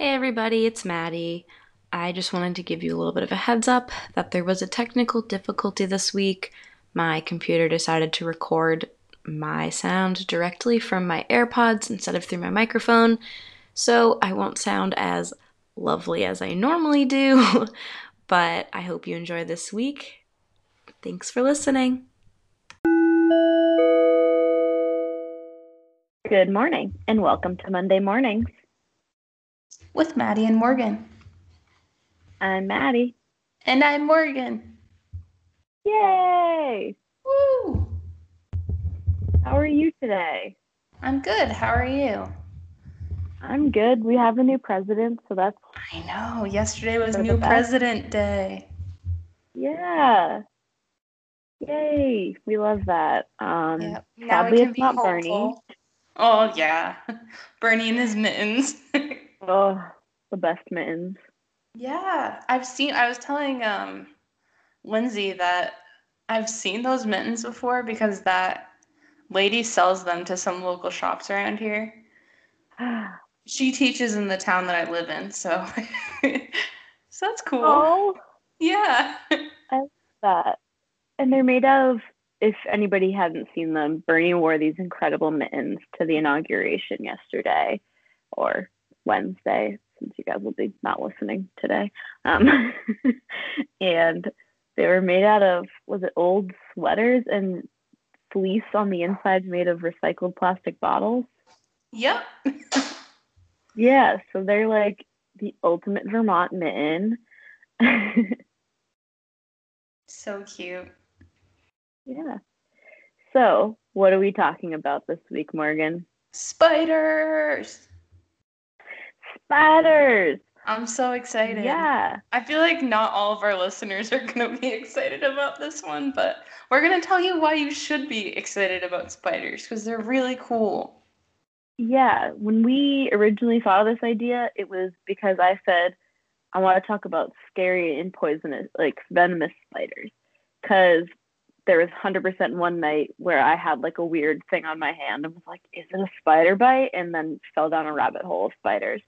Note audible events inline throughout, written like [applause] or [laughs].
Hey everybody, it's Maddie. I just wanted to give you a little bit of a heads up that there was a technical difficulty this week. My computer decided to record my sound directly from my AirPods instead of through my microphone, so I won't sound as lovely as I normally do, [laughs] but I hope you enjoy this week. Thanks for listening. Good morning and welcome to Monday Mornings. With Maddie and Morgan. I'm Maddie. And I'm Morgan. Yay! Woo! How are you today? I'm good. How are you? I'm good. We have a new president, so that's I know. Yesterday was New. President Day. yeah. Yay! We love that. Um, Yep. Now sadly, it's not hopeful. Bernie. Oh yeah, [laughs] Bernie and his mittens. [laughs] Oh, the best mittens. yeah, I've seen. I was telling um, Lindsay that I've seen those mittens before because that lady sells them to some local shops around here. [gasps] She teaches in the town that I live in, so [laughs] so that's cool. oh, Yeah. I love that. And they're made of. If anybody hadn't seen them, Bernie wore these incredible mittens to the inauguration yesterday, or Wednesday, since you guys will be not listening today. Um, [laughs] and they were made out of was it old sweaters and fleece on the inside made of recycled plastic bottles. Yep. [laughs] Yeah, so they're like the ultimate Vermont mitten. [laughs] So cute. yeah. So, what are we talking about this week, Morgan? Spiders. Spiders. I'm so excited. Yeah. I feel like not all of our listeners are going to be excited about this one, but we're going to tell you why you should be excited about spiders because they're really cool. Yeah. When we originally thought of this idea, it was because I said I want to talk about scary and poisonous, like venomous spiders. Because there was 100% one night where I had like a weird thing on my hand and was like, is it a spider bite? And then fell down a rabbit hole of spiders.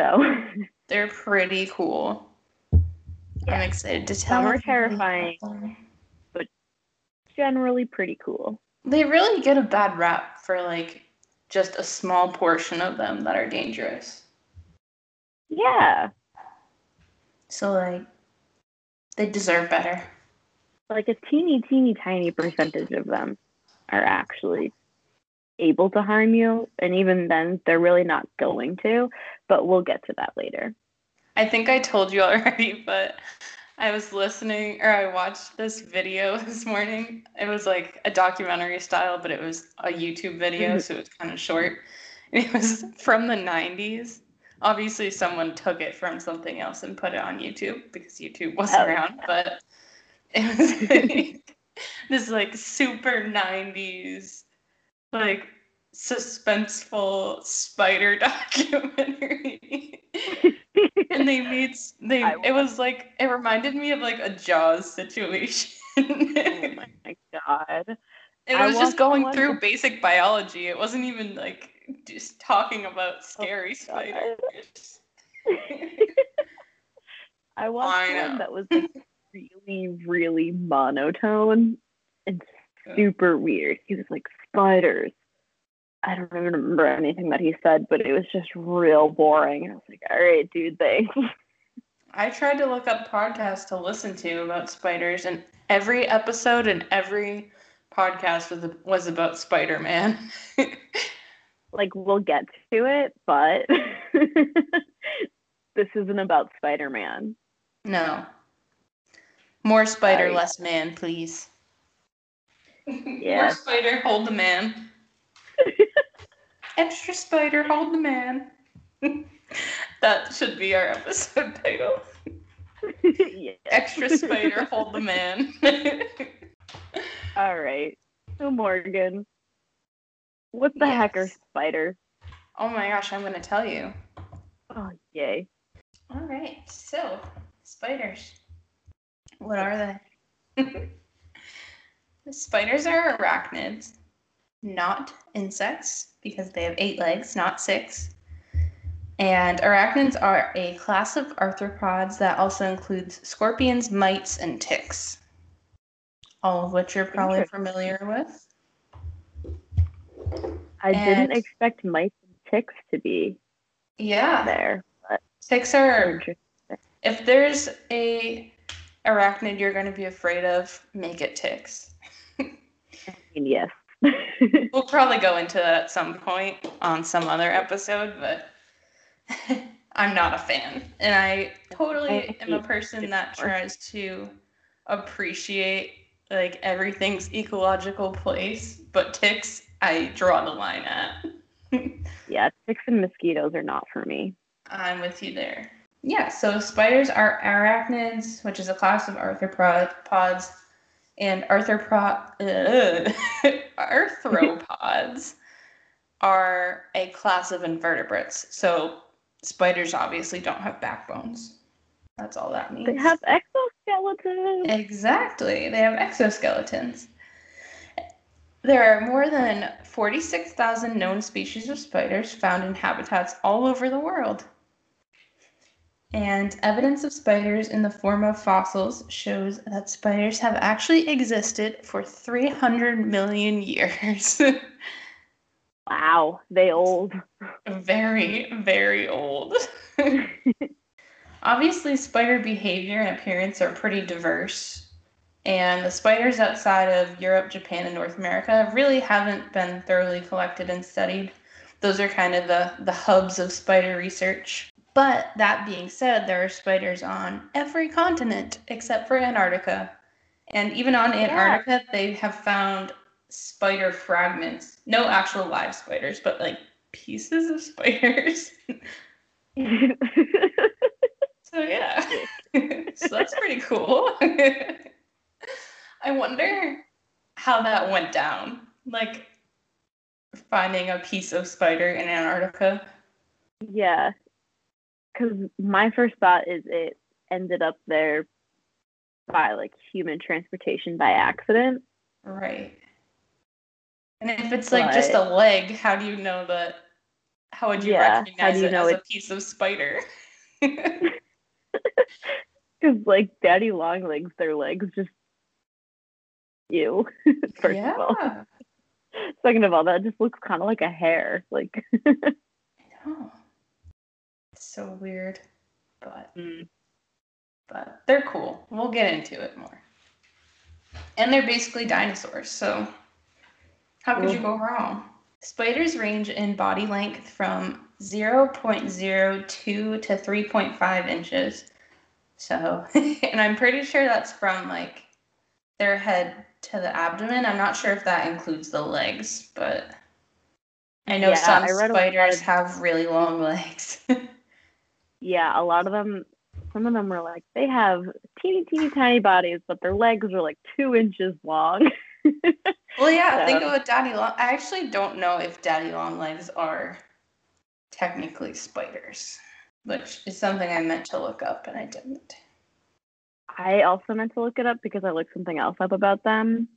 So, [laughs] They're pretty cool. Yeah. I'm excited to tell Some are terrifying. but generally pretty cool. They really get a bad rap for like just a small portion of them that are dangerous. Yeah. So like they deserve better. like a teeny, teeny, tiny percentage of them are actually able to harm you. And even then, they're really not going to. But we'll get to that later. I think I told you [laughs] already, but I was listening or I watched this video [laughs] this morning. It was like a documentary style, but it was a YouTube video, Mhm. so it was kind of short. And [laughs] it was from the 90s. Obviously, someone took it from something else and put it on YouTube because YouTube wasn't Oh. around, but it was like this like super 90s like suspenseful spider [laughs] documentary. [laughs] And they made they I it was like it reminded me of like a jaws situation. Oh my god. it I was just going through basic biology. It wasn't even like just talking about oh scary Oh spiders. [laughs] I watched I one that was like really, really monotone and super weird. He was like, spiders. I don't even remember anything that he said, but it was just real boring. I was like, all right, dude, thanks. [laughs] I tried to look up podcasts to listen to about spiders, and every episode and every podcast was was about Spider Man. [laughs] like we'll get to it, but [laughs] this isn't about Spider-Man. no, more spider, Sorry. less man, please. [laughs] Yeah. More spider, hold the man. [laughs] Extra spider, hold the man. [laughs] that should be our episode title. yeah. Extra spider, hold the man. All right. So Morgan, what the heck are Yes. spiders? oh my gosh, I'm gonna tell you. Oh yay. All right, so spiders. What are they? Spiders are arachnids, not insects, because they have eight legs, not six. And arachnids are a class of arthropods that also includes scorpions, mites, and ticks. All of which you're probably familiar with. I didn't expect mites and ticks to be Yeah. there. Ticks are if there's a arachnid you're going to be afraid of, make it ticks. Yes. [laughs] We'll probably go into that at some point on some other episode, but [laughs] I'm not a fan. And I totally am a person that tries to appreciate like everything's ecological place, but ticks I draw the line at. [laughs] yeah, ticks and mosquitoes are not for me. I'm with you there. Yeah, so spiders are arachnids, which is a class of arthropods, and arthropod uh, [laughs] arthropods [laughs] are a class of invertebrates. So spiders obviously don't have backbones. That's all that means. They have exoskeletons. Exactly. They have exoskeletons. There are more than 46,000 known species of spiders found in habitats all over the world. And evidence of spiders in the form of fossils shows that spiders have actually existed for 300 million years. [laughs] Wow, they old. very, very old. [laughs] Obviously, spider behavior and appearance are pretty diverse, and the spiders outside of Europe, Japan, and North America really haven't been thoroughly collected and studied. Those are kind of the, the hubs of spider research. But that being said, there are spiders on every continent except for Antarctica. And even on Antarctica, they have found spider fragments. No actual live spiders, but like pieces of spiders. [laughs] So yeah. [laughs] so that's pretty cool. [laughs] I wonder how that went down. Like finding a piece of spider in Antarctica. yeah, because my first thought is it ended up there by like human transportation by accident. Right. And if it's like just a leg, how do you know that? How would you Yeah, recognize you it know as a piece of spider? [laughs] Because like daddy long legs, their legs just you. [laughs] First yeah. of all, second of all, that just looks kind of like a hair. Like [laughs] Oh. It's so weird. But Mm. but they're cool. We'll get into it more. And they're basically dinosaurs, so how could you go wrong? Spiders range in body length from 0.02 to 3.5 inches. So, [laughs] and I'm pretty sure that's from like their head to the abdomen. I'm not sure if that includes the legs, but I know Yeah, some I read a lot spiders of- have really long legs. [laughs] yeah, a lot of them. Some of them were like they have teeny teeny tiny bodies, but their legs are like two inches long. [laughs] Well, yeah, think So- of a daddy long. I actually don't know if daddy long legs are technically spiders, which is something I meant to look up and I didn't. I also meant to look it up because I looked something else up about them.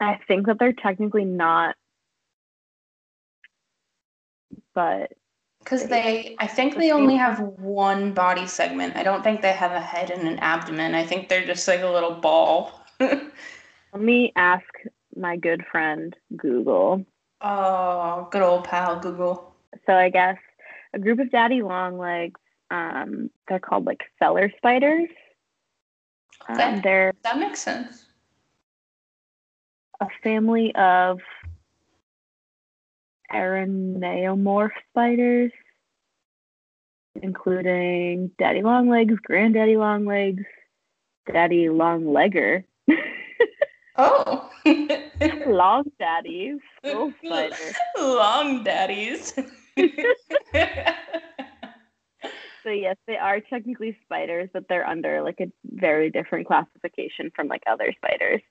I think that they're technically not, but Because they, I think they only have one body segment. I don't think they have a head and an abdomen. I think they're just like a little ball. [laughs] let me ask my good friend Google. oh, good old pal Google. So I guess a group of daddy longlegs, um, they're called like cellar spiders. Um, Okay. they're That makes sense. a family of araneomorph spiders, including daddy longlegs, granddaddy longlegs, daddy longlegger, [laughs] Oh. [laughs] long daddies, oh, spider. Long daddies. [laughs] So yes, they are technically spiders, but they're under like a very different classification from like other spiders,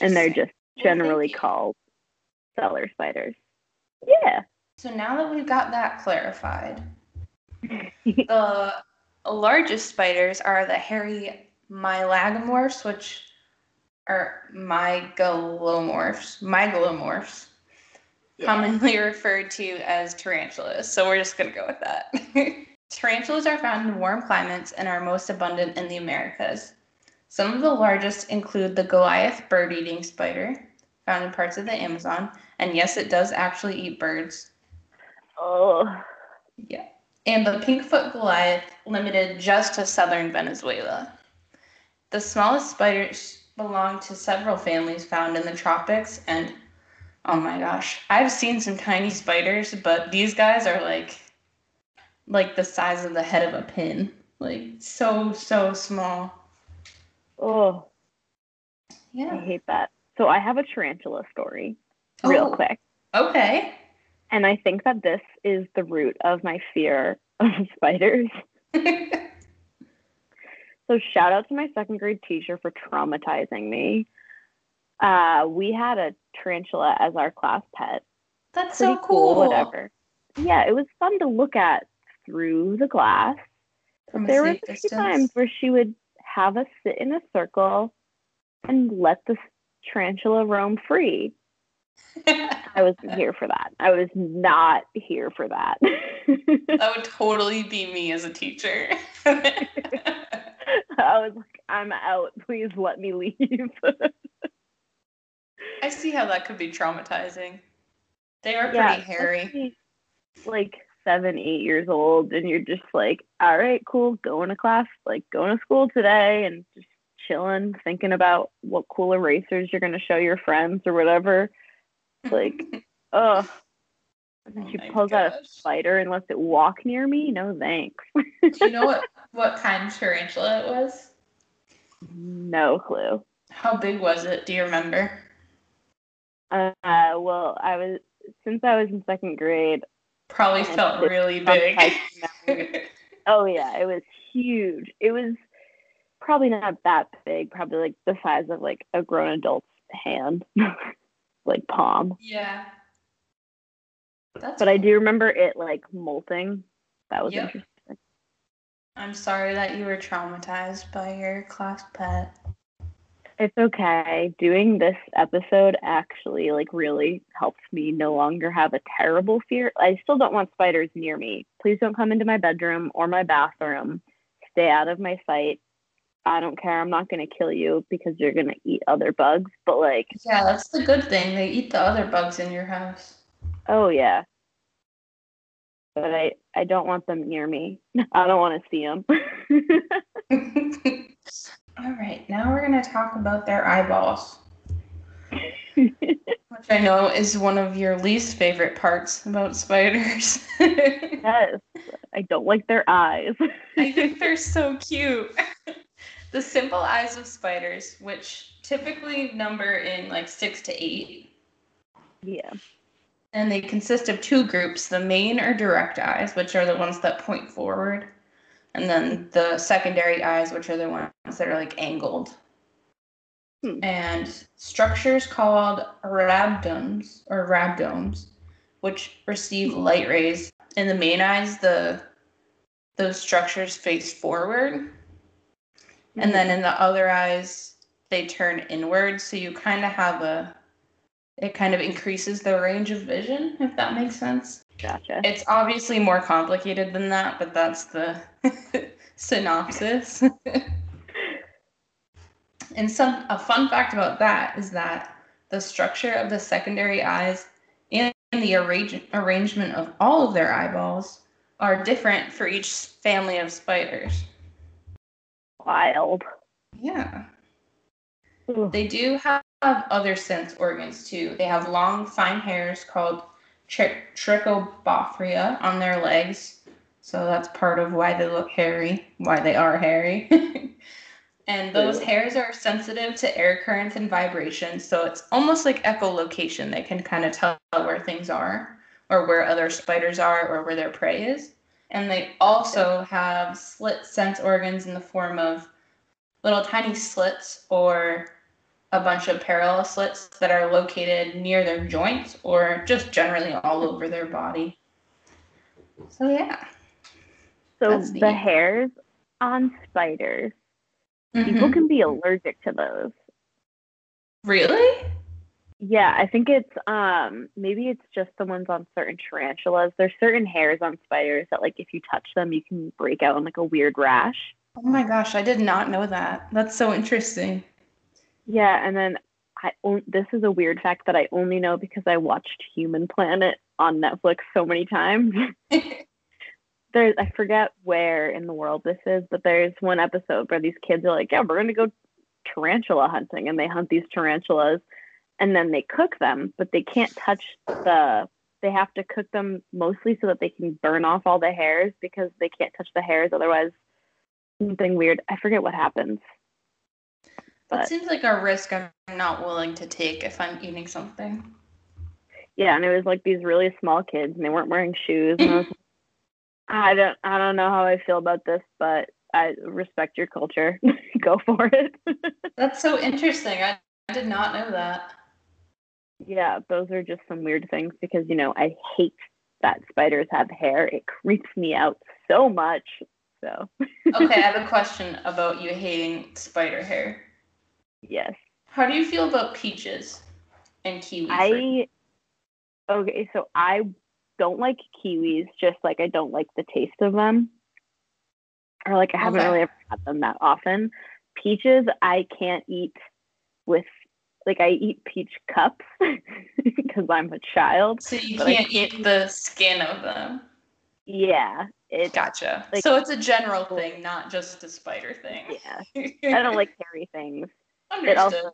and they're just generally you. called cellar spiders. Yeah. So now that we've got that clarified, [laughs] the largest spiders are the hairy mylagomorphs, which are mygalomorphs, mygalomorphs. commonly [laughs] referred to as tarantulas. So we're just going to go with that. [laughs] tarantulas are found in warm climates and are most abundant in the Americas. Some of the largest include the Goliath bird eating spider, found in parts of the Amazon. And yes, it does actually eat birds. Oh, Yeah. And the Pinkfoot Goliath, limited just to southern Venezuela. The smallest spiders belong to several families found in the tropics. And oh my gosh, I've seen some tiny spiders, but these guys are like like the size of the head of a pin. Like so, so small. oh, Yeah. I hate that. So I have a tarantula story, real Oh. quick. Okay. And I think that this is the root of my fear of [laughs] spiders. [laughs] So shout out to my second grade teacher for traumatizing me. Uh, we had a tarantula as our class pet. That's Pretty so cool. whatever. Yeah, it was fun to look at through the glass. From there were a few distance. times where she would have us sit in a circle and let the tarantula roam free. I wasn't here for that. I was not here for that. That [laughs] would totally be me as a teacher. [laughs] I was like, I'm out. Please let me leave. I see how that could be traumatizing. They are yeah, pretty hairy. Like seven, eight years old, and you're just like, all right, cool, going to class, like going to school today, and just chilling, thinking about what cool erasers you're gonna show your friends or whatever. Like, ugh. And [laughs] Oh she pulls out a spider and lets it walk near me. No thanks. Do you know what, [laughs] what kind of tarantula it was? no clue. How big was it? Do you remember? Uh, well, I was since I was in second grade. Probably felt really big. type of memory. Oh yeah, it was huge. It was probably not that big, probably like the size of like a grown adult's hand, [laughs] like palm. yeah. That's But I do remember it like molting. That was Yep. interesting. I'm sorry that you were traumatized by your class pet. It's okay. Doing this episode actually like really helps me no longer have a terrible fear. I still don't want spiders near me. Please don't come into my bedroom or my bathroom. Stay out of my sight. I don't care. I'm not going to kill you because you're going to eat other bugs, but like Yeah, that's the good thing. They eat the other bugs in your house. Oh yeah. But I I don't want them near me. [laughs] I don't want to see them. [laughs] All right, now we're going to talk about their eyeballs, [laughs] which I know is one of your least favorite parts about spiders. yes. I don't like their eyes. I think they're so cute. The simple eyes of spiders, which typically number in like six to eight, yeah. and they consist of two groups the main or direct eyes, which are the ones that point forward, and then the secondary eyes, which are the ones that are like angled. Hmm. And structures called rhabdomes or rhabdomes, which receive light rays. In the main eyes, the those structures face forward, and then mm-hmm. in the other eyes, they turn inward. So you kind of have a it kind of increases the range of vision, if that makes sense. gotcha. It's obviously more complicated than that, but that's the [laughs] synopsis. [laughs] and some a fun fact about that is that the structure of the secondary eyes and the arrange, arrangement of all of their eyeballs are different for each family of spiders. Wild. Yeah. Ugh. They do have other sense organs too. They have long, fine hairs called tri- trichobothria on their legs. So that's part of why they look hairy, why they are hairy. [laughs] and those Ew. hairs are sensitive to air currents and vibrations. So it's almost like echolocation. They can kind of tell where things are or where other spiders are or where their prey is. And they also have slit sense organs in the form of little tiny slits or a bunch of parallel slits that are located near their joints or just generally all over their body. So yeah. So the neat. hairs on spiders, people Mhm. can be allergic to those. Really? Yeah, I think it's um maybe it's just the ones on certain tarantulas. There's certain hairs on spiders that like if you touch them you can break out in like a weird rash. Oh my gosh, I did not know that. That's so interesting. Yeah, and then I on- this is a weird fact that I only know because I watched Human Planet on Netflix so many times. [laughs] there's I forget where in the world this is, but there's one episode where these kids are like, "Yeah, we're gonna go tarantula hunting," and they hunt these tarantulas, and then they cook them, but they can't touch the. They have to cook them mostly so that they can burn off all the hairs because they can't touch the hairs, otherwise something weird. I forget what happens. That seems like a risk I'm not willing to take if I'm eating something. yeah, and it was like these really small kids, and they weren't wearing shoes. And I, was, [laughs] I don't, I don't know how I feel about this, but I respect your culture. [laughs] Go for it. [laughs] That's so interesting. I, I did not know that. Yeah, those are just some weird things because you know I hate that spiders have hair. It creeps me out so much. So [laughs] Okay, I have a question about you hating spider hair. yes, How do you feel about peaches and kiwi fruit? I okay. So I don't like kiwis, just like I don't like the taste of them, or like I haven't Okay. really ever had them that often. Peaches, I can't eat with like I eat peach cups [laughs] because I'm a child. So you can't eat the skin of them. Yeah, it. Gotcha. Like- so it's a general thing, not just a spider thing. Yeah, I don't like hairy things. Understood. [laughs] It also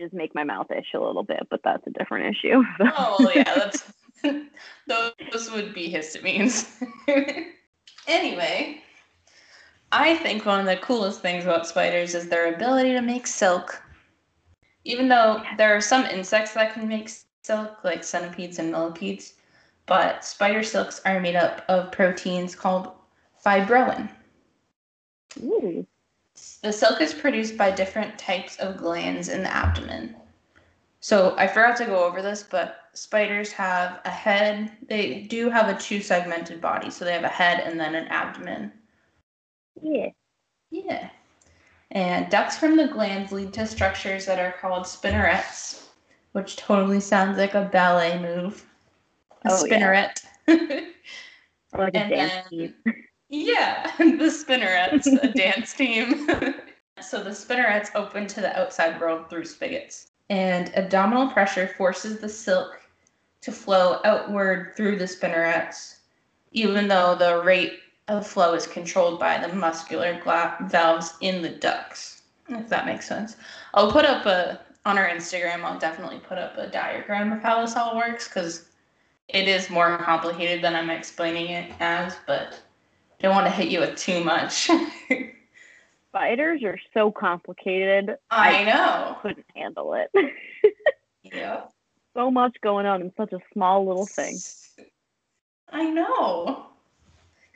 just make my mouth itch a little bit, but that's a different issue. [laughs] Oh yeah, that's those would be histamines. anyway, I think one of the coolest things about spiders is their ability to make silk. Even though there are some insects that can make silk, like centipedes and millipedes, but spider silks are made up of proteins called fibroin. Ooh. The silk is produced by different types of glands in the abdomen. So I forgot to go over this, but spiders have a head. They do have a two segmented body. So they have a head and then an abdomen. Yeah. Yeah. And ducts from the glands lead to structures that are called spinnerets, which totally sounds like a ballet move. A Oh, yeah. spinneret. [laughs] Or like a dance then- team. Yeah, [laughs] the spinnerets, a [laughs] dance team. so the spinnerets open to the outside world through spigots. And abdominal pressure forces the silk to flow outward through the spinnerets, even though the rate of flow is controlled by the muscular gla- valves in the ducts, if that makes sense. I'll put up a, on our Instagram, I'll definitely put up a diagram of how this all works because it is more complicated than I'm explaining it as, but don't want to hit you with too much. [laughs] Spiders are so complicated. I know. couldn't handle it. [laughs] Yep. so much going on in such a small little thing. I know.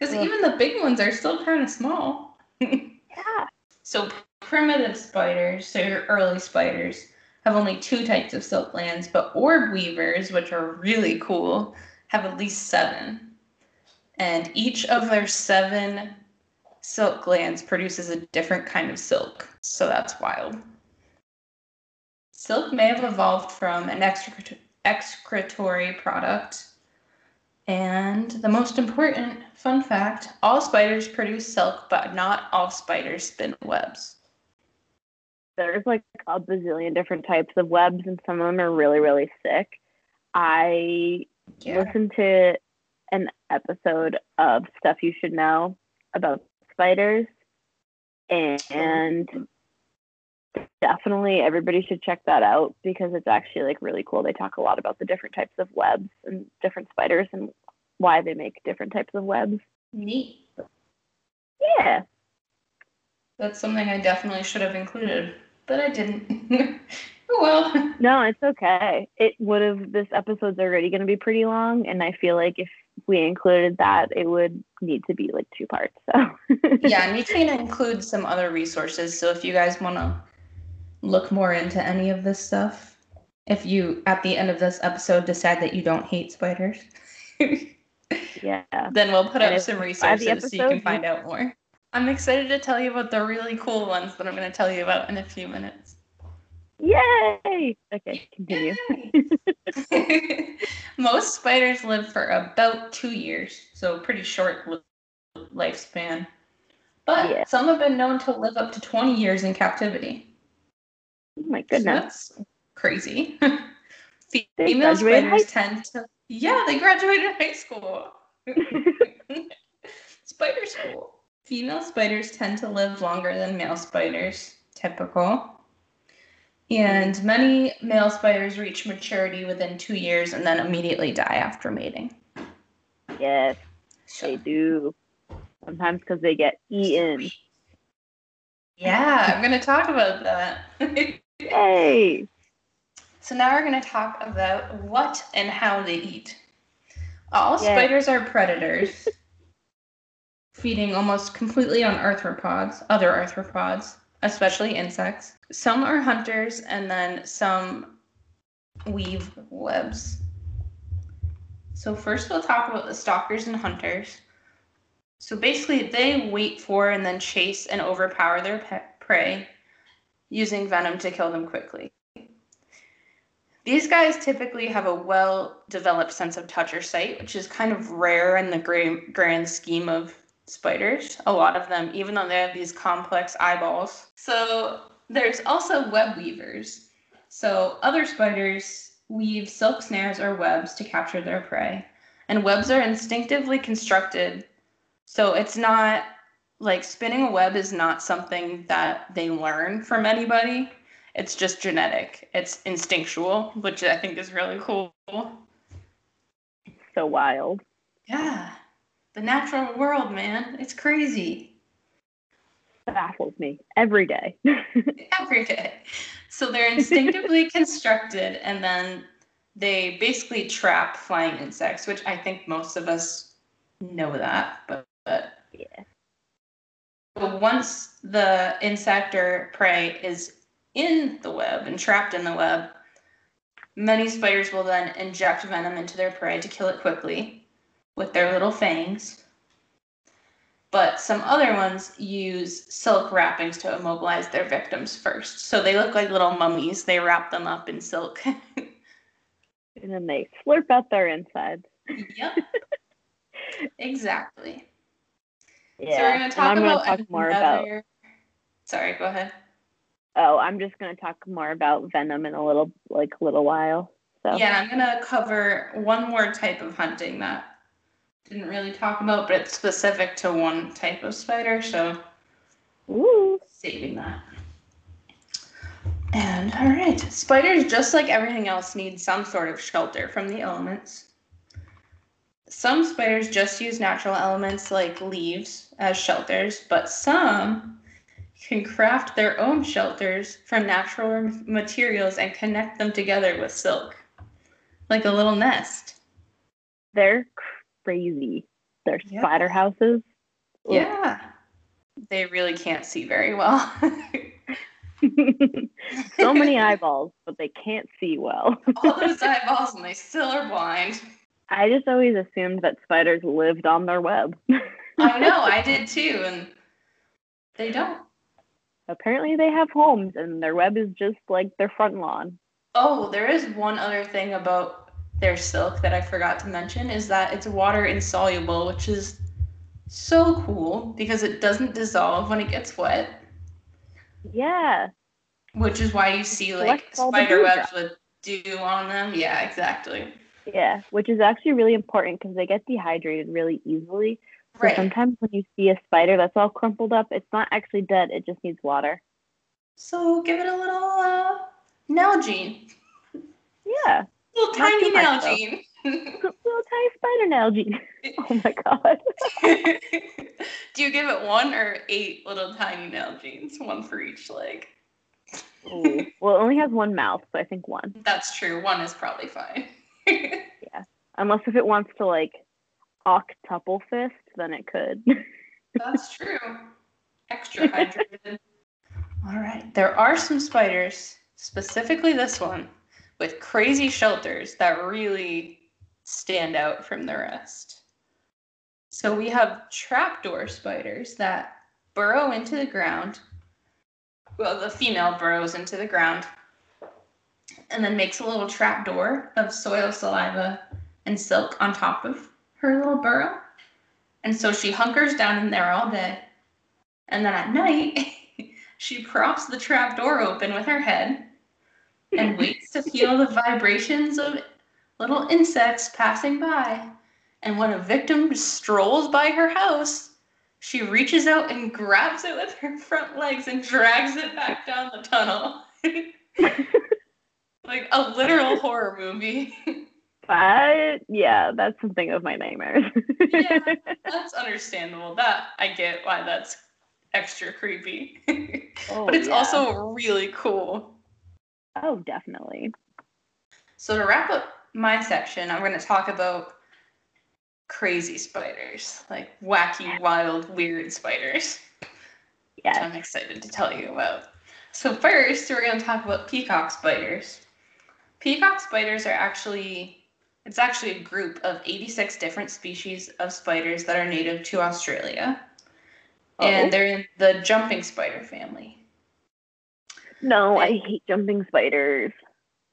Because even the big ones are still kind of small. [laughs] Yeah. So primitive spiders, so your early spiders, have only two types of silk glands, but orb weavers, which are really cool, have at least seven. And each of their seven silk glands produces a different kind of silk. So that's wild. Silk may have evolved from an excret- excretory product. And the most important fun fact all spiders produce silk, but not all spiders spin webs. There's like a bazillion different types of webs, and some of them are really, really sick. I listened to an episode of Stuff You Should Know about spiders, and definitely everybody should check that out because it's actually like really cool. They talk a lot about the different types of webs and different spiders and why they make different types of webs. Neat. Yeah. That's something I definitely should have included, but I didn't. [laughs] oh well. No, it's okay. It would have, this episode's already going to be pretty long, and I feel like if we included that, it would need to be like two parts. So, yeah, [laughs] and we can include some other resources. So if you guys want to look more into any of this stuff, if you at the end of this episode decide that you don't hate spiders, yeah. then we'll put And up some resources so you can find out more. I'm excited to tell you about the really cool ones that I'm going to tell you about in a few minutes. Yay! Okay, continue. [laughs] Most spiders live for about two years, so pretty short lifespan. But Yeah. some have been known to live up to 20 years in captivity. Oh my So goodness. that's crazy. [laughs] They Female spiders tend to. Yeah, they graduated high school. [laughs] Spider school. Female spiders tend to live longer than male spiders, typical. And many male spiders reach maturity within two years and then immediately die after mating. yes, So, they do. Sometimes because they get eaten. Yeah, I'm going to talk about that. [laughs] Yay! So now we're going to talk about what and how they eat. All Yeah. spiders are predators, feeding almost completely on arthropods, other arthropods, especially insects. Some are hunters, and then some weave webs. So first we'll talk about the stalkers and hunters. So basically, they wait for and then chase and overpower their pe- prey using venom to kill them quickly. These guys typically have a well developed sense of touch or sight, which is kind of rare in the gra- grand scheme of spiders. A lot of them, even though they have these complex eyeballs. So there's also web weavers. So other spiders weave silk snares or webs to capture their prey. And webs are instinctively constructed. So it's not like spinning a web is not something that they learn from anybody it's just genetic. It's instinctual, which I think is really cool. So wild. Yeah. The natural world, man. It's crazy. Baffles me every day. [laughs] Every day. So they're instinctively [laughs] constructed and then they basically trap flying insects, which I think most of us know that, but, but yeah. But once the insect or prey is in the web and trapped in the web, many spiders will then inject venom into their prey to kill it quickly with their little fangs. But some other ones use silk wrappings to immobilize their victims first. So they look like little mummies. They wrap them up in silk. [laughs] And then they slurp out their insides. yep. [laughs] exactly. Yeah. So we're going to talk I'm gonna about talk more about. Sorry, go ahead. Oh, I'm just gonna talk more about venom in a little like little while. So Yeah, I'm gonna cover one more type of hunting that didn't really talk about, but it's specific to one type of spider, so Ooh. saving that. And all right, spiders, just like everything else, need some sort of shelter from the elements. Some spiders just use natural elements like leaves as shelters, but some can craft their own shelters from natural materials and connect them together with silk, like a little nest. They're crazy. They're Yeah. spider houses. Ugh. Yeah. They really can't see very well. [laughs] so many [laughs] eyeballs, but they can't see well. All those [laughs] eyeballs and they still are blind. I just always assumed that spiders lived on their web. I know, [laughs] I did too, and they don't. Apparently, they have homes, and their web is just like their front lawn. Oh, there is one other thing about their silk that I forgot to mention is that it's water insoluble, which is so cool because it doesn't dissolve when it gets wet, Yeah, which is why you see like Collects all the spider webs with dew on them. Yeah, exactly. Yeah, which is actually really important because they get dehydrated really easily. So Right. sometimes when you see a spider that's all crumpled up, it's not actually dead. It just needs water. So give it a little uh, Nalgene. Yeah, Little tiny too much, though. Nalgene. [laughs] little tiny spider Nalgene. [laughs] oh my god. [laughs] Do you give it one or eight little tiny Nalgenes? One for each leg. Ooh. Well, it only has one mouth, so I think one. That's true. One is probably fine. [laughs] Unless if it wants to like octuple fist, then it could. [laughs] That's true. Extra hydrated. All right. There are some spiders, specifically this one, with crazy shelters that really stand out from the rest. So we have trapdoor spiders that burrow into the ground. Well, the female burrows into the ground and then makes a little trap door of soil, saliva, and silk on top of her little burrow. And so she hunkers down in there all day. And then at night, [laughs] she props the trap door open with her head and [laughs] waits to feel the vibrations of little insects passing by. And when a victim strolls by her house, she reaches out and grabs it with her front legs and drags it back down the tunnel. [laughs] like a literal [laughs] horror movie. But yeah, that's something of my nightmares. yeah, [laughs] that's understandable. That I get why that's extra creepy. [laughs] Oh, but it's yeah. also really cool. Oh, definitely. So to wrap up my section, I'm going to talk about crazy spiders, like wacky, wild, weird spiders. which Yes. I'm excited to tell you about. So first, we're going to talk about peacock spiders. Peacock spiders are actually it's actually a group of 86 different species of spiders that are native to Australia. Oh. And they're in the jumping spider family. No, I hate jumping spiders.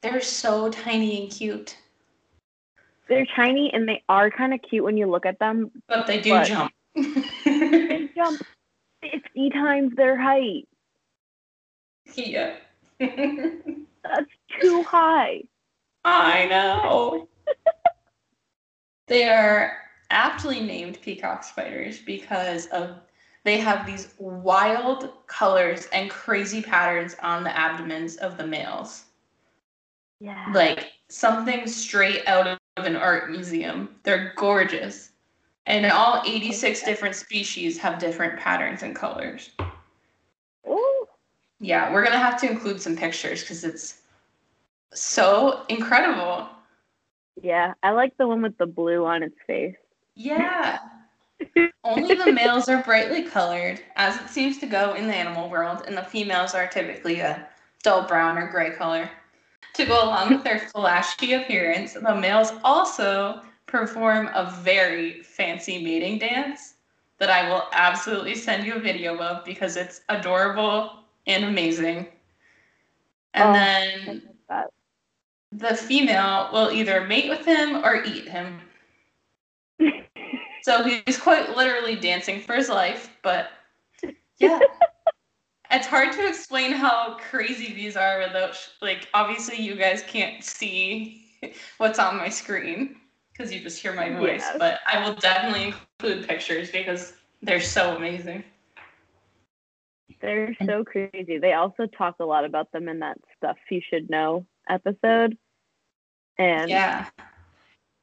They're so tiny and cute, They're tiny and they are kind of cute when you look at them. but they do But- jump. [laughs] They jump 50 times their height. [laughs] yeah. [laughs] That's too high. I know. [laughs] they are aptly named peacock spiders because of they have these wild colors and crazy patterns on the abdomens of the males. Yeah. Like something straight out of an art museum. They're gorgeous. And all 86 different species have different patterns and colors. Ooh. Yeah, we're going to have to include some pictures because it's so incredible. Yeah, I like the one with the blue on its face. Yeah. Only the [laughs] males are brightly colored, as it seems to go in the animal world, and the females are typically a dull brown or gray color. To go along with their flashy appearance, the males also perform a very fancy mating dance that I will absolutely send you a video of because it's adorable and amazing. And Oh, then. The female will either mate with him or eat him. [laughs] So he's quite literally dancing for his life, but [laughs] yeah. [laughs] it's hard to explain how crazy these are without, sh- like, obviously you guys can't see what's on my screen because you just hear my voice, Yes. but I will definitely include pictures because they're so amazing. They're so crazy. They also talk a lot about them in that stuff you should know episode. And Yeah.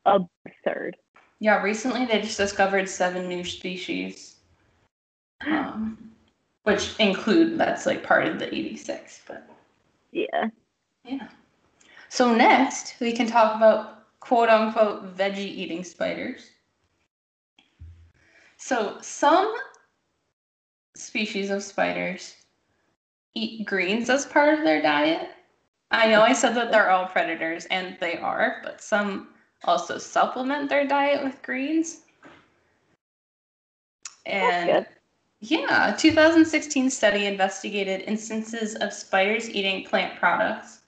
absurd. Yeah, recently they just discovered seven new species, um, which include, that's like part of the 86, but Yeah. Yeah. So next, we can talk about quote unquote veggie eating spiders. So some species of spiders eat greens as part of their diet. I know I said that they're all predators, and they are, but some also supplement their diet with greens. And good. yeah, a 2016 study investigated instances of spiders eating plant products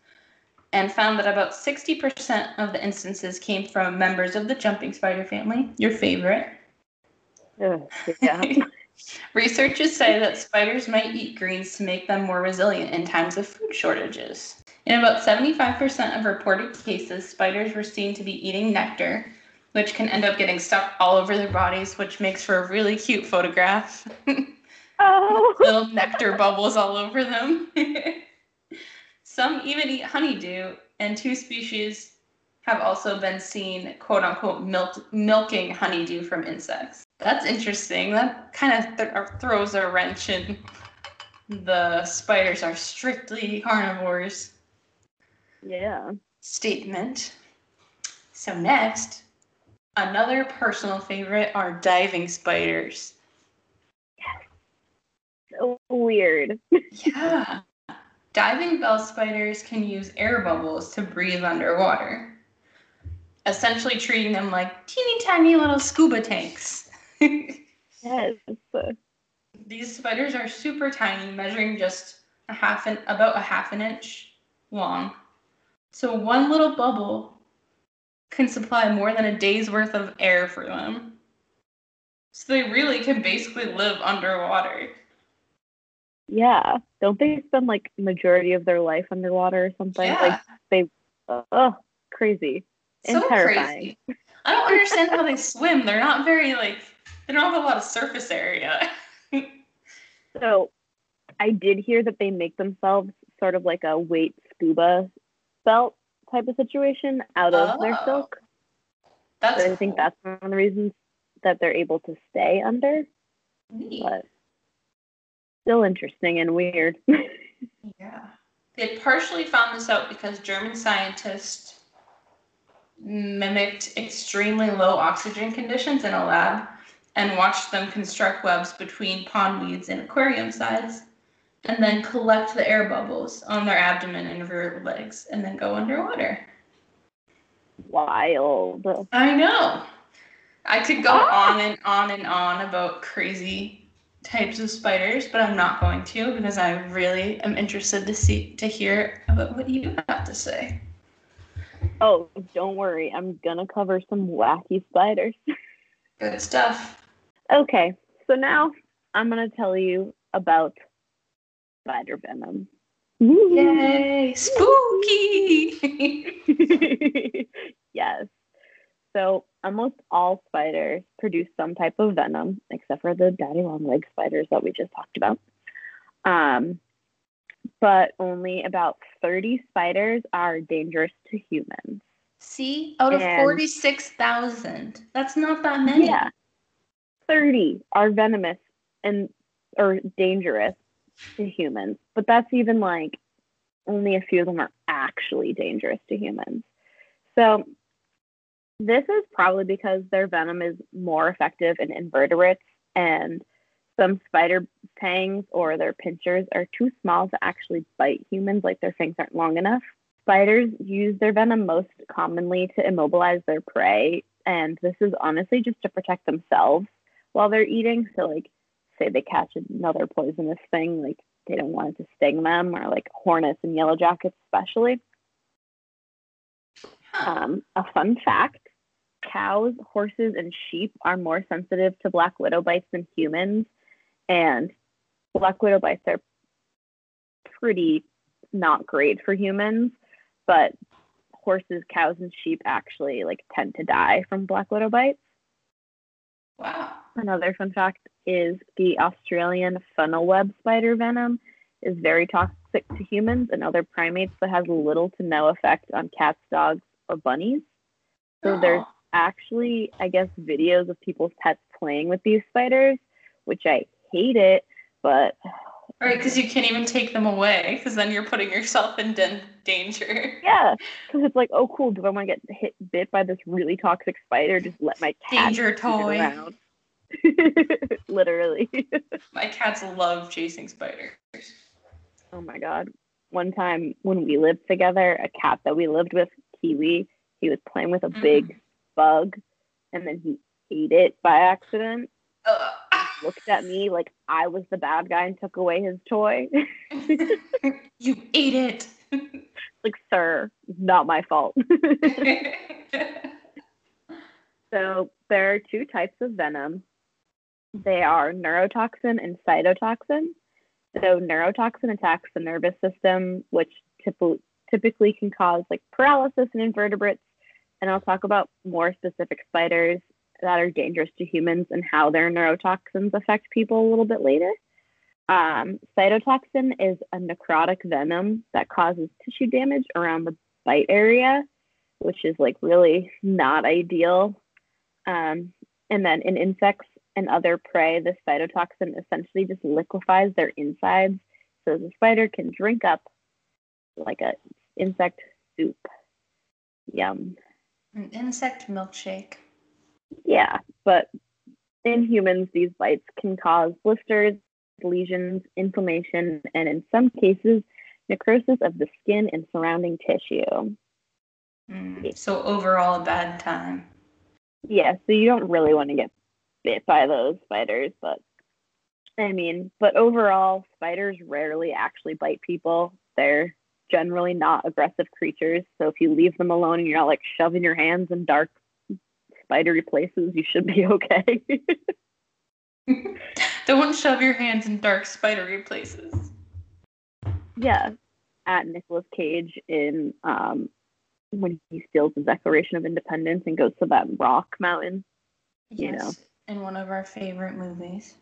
and found that about 60% of the instances came from members of the jumping spider family, your favorite. Ugh, yeah. [laughs] Researchers say that spiders might eat greens to make them more resilient in times of food shortages. In about 75% of reported cases, spiders were seen to be eating nectar, which can end up getting stuck all over their bodies, which makes for a really cute photograph. [laughs] oh. [laughs] Little nectar bubbles all over them. [laughs] Some even eat honeydew, and two species have also been seen, quote unquote, milk- milking honeydew from insects. That's interesting. That kind of th- uh, throws a wrench in the spiders are strictly carnivores Yeah. statement. So, next, another personal favorite are diving spiders. So weird. [laughs] Yeah. Diving bell spiders can use air bubbles to breathe underwater, essentially treating them like teeny tiny little scuba tanks. Yes. These spiders are super tiny, measuring just a half an about a half an inch long, So one little bubble can supply more than a day's worth of air for them. So they really can basically live underwater. Yeah. Don't they spend like majority of their life underwater or something? Yeah. Like they oh crazy. And so terrifying. crazy. I don't understand how they swim. They're not very like they don't have a lot of surface area. [laughs] So I did hear that they make themselves sort of like a weight scuba belt type of situation out of their Oh, silk. That's So I think cool. that's one of the reasons that they're able to stay under, neat. but still interesting and weird. [laughs] Yeah. They partially found this out because German scientists mimicked extremely low oxygen conditions in a lab and watched them construct webs between pond weeds and aquarium sides and then collect the air bubbles on their abdomen and rear legs and then go underwater. Wild. I know. I could go ah! on and on and on about crazy types of spiders, but I'm not going to because I really am interested to see to hear about what you have to say. Oh, don't worry. I'm gonna cover some wacky spiders. Good stuff. Okay, so now I'm gonna tell you about spider venom. Yay! Spooky! [laughs] yes. So almost all spiders produce some type of venom, except for the daddy long leg spiders that we just talked about. Um, but only about 30 spiders are dangerous to humans. See, out of And- 46,000, that's not that many. Yeah. 30 are venomous and or dangerous to humans, but that's even like only a few of them are actually dangerous to humans. So this is probably because their venom is more effective in invertebrates and some spider fangs or their pinchers are too small to actually bite humans like their fangs aren't long enough. Spiders use their venom most commonly to immobilize their prey and this is honestly just to protect themselves while they're eating. So, like, say they catch another poisonous thing, like they don't want it to sting them, or like hornets and yellow jackets, especially. Um, a fun fact cows, horses, and sheep are more sensitive to black widow bites than humans. And black widow bites are pretty not great for humans, but horses, cows, and sheep actually like tend to die from black widow bites. Wow. Another fun fact is the Australian funnel web spider venom is very toxic to humans and other primates, but has little to no effect on cats, dogs, or bunnies. So oh. there's Oh. actually, I guess, videos of people's pets playing with these spiders, which I hate it, but Right, because you can't even take them away, because then you're putting yourself in dan- danger. yeah, because it's like, oh, cool. Do I want to get hit bit by this really toxic spider? Just let my cat Danger toy. around. [laughs] Literally. [laughs] My cats love chasing spiders. Oh my god. One time when we lived together, a cat that we lived with, Kiwi, he was playing with a mm-hmm. big bug and then he ate it by accident. Ugh. Looked at me like I was the bad guy and took away his toy. [laughs] you ate it. [laughs] like, sir, not my fault. [laughs] so there are two types of venom. They are neurotoxin and cytotoxin. So neurotoxin attacks the nervous system, which typ- typically can cause like paralysis in invertebrates. And I'll talk about more specific spiders that are dangerous to humans and how their neurotoxins affect people a little bit later. Um, cytotoxin is a necrotic venom that causes tissue damage around the bite area, which is like really not ideal. Um, and then in insects and other prey, the cytotoxin essentially just liquefies their insides so the spider can drink up like an insect soup. Yum. An insect milkshake. Yeah, but in humans, these bites can cause blisters, lesions, inflammation, and in some cases, necrosis of the skin and surrounding tissue. Mm, So overall, a bad time. Yeah, so you don't really want to get bit by those spiders, but I mean, but overall, spiders rarely actually bite people. They're generally not aggressive creatures. So if you leave them alone and you're not like shoving your hands in dark, spidery places, you should be [laughs] okay. [laughs] Don't shove your hands in dark, spidery places. Yeah, at Nicolas Cage in um, when he steals the Declaration of Independence and goes to that rock mountain. You Yes, know. in one of our favorite movies.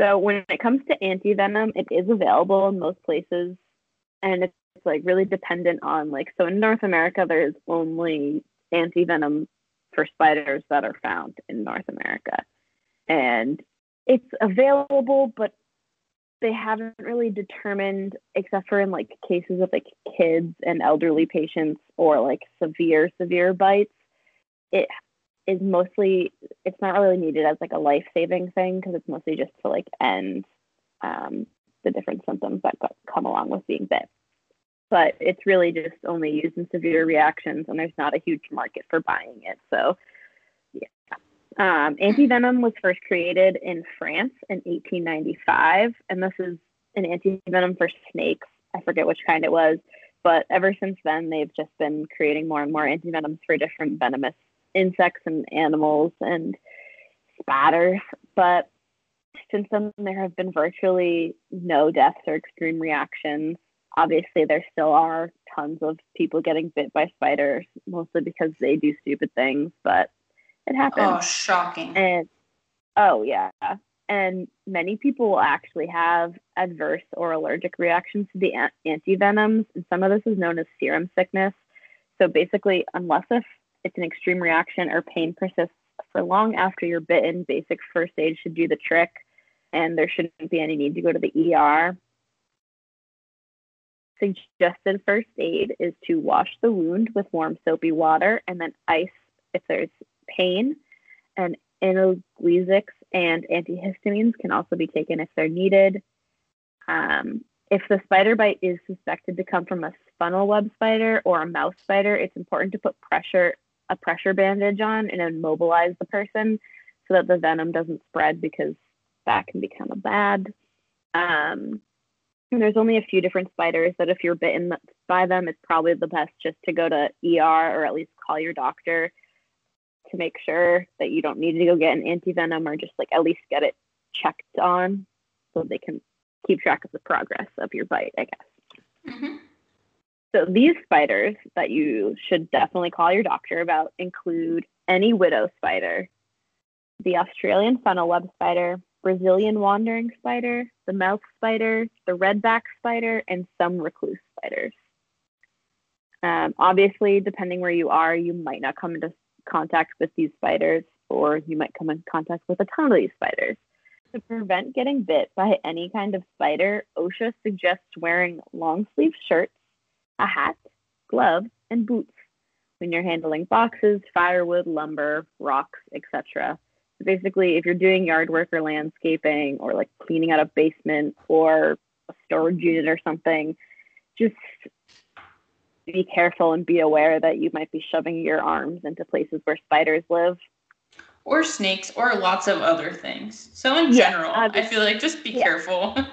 So when it comes to anti venom, it is available in most places, and it's like really dependent on like so in North America there is only anti venom for spiders that are found in North America, and it's available, but they haven't really determined, except for in like cases of like kids and elderly patients or like severe severe bites, it is mostly it's not really needed as like a life saving thing because it's mostly just to like end um, the different symptoms that come along with being bit. But it's really just only used in severe reactions, and there's not a huge market for buying it. So, yeah. Um, anti-venom was first created in France in 1895, and this is an anti-venom for snakes. I forget which kind it was, but ever since then, they've just been creating more and more anti-venoms for different venomous insects and animals and spatters. But since then, there have been virtually no deaths or extreme reactions. Obviously, there still are tons of people getting bit by spiders, mostly because they do stupid things, but it happens. Oh, shocking. And oh yeah, and many people will actually have adverse or allergic reactions to the anti venoms, and some of this is known as serum sickness. So basically, unless if it's an extreme reaction or pain persists for long after you're bitten, basic first aid should do the trick, and there shouldn't be any need to go to the ER. Suggested first aid is to wash the wound with warm soapy water and then ice if there's pain. And analgesics and antihistamines can also be taken if they're needed. Um, if the spider bite is suspected to come from a funnel web spider or a mouse spider, it's important to put pressure a pressure bandage on and immobilize the person so that the venom doesn't spread because that can be kind of bad. Um, and there's only a few different spiders that if you're bitten by them, it's probably the best just to go to ER or at least call your doctor to make sure that you don't need to go get an antivenom or just like at least get it checked on so they can keep track of the progress of your bite, I guess. hmm So these spiders that you should definitely call your doctor about include any widow spider, the Australian funnel web spider, Brazilian wandering spider, the mouse spider, the redback spider, and some recluse spiders. Um, obviously, depending where you are, you might not come into contact with these spiders, or you might come in contact with a ton of these spiders. To prevent getting bit by any kind of spider, OSHA suggests wearing long sleeve shirts, a hat, gloves, and boots when you're handling boxes, firewood, lumber, rocks, etc. Basically, if you're doing yard work or landscaping or like cleaning out a basement or a storage unit or something, just be careful and be aware that you might be shoving your arms into places where spiders live. Or snakes, or lots of other things. So in Yeah, general, I feel like just be Yeah. careful. [laughs]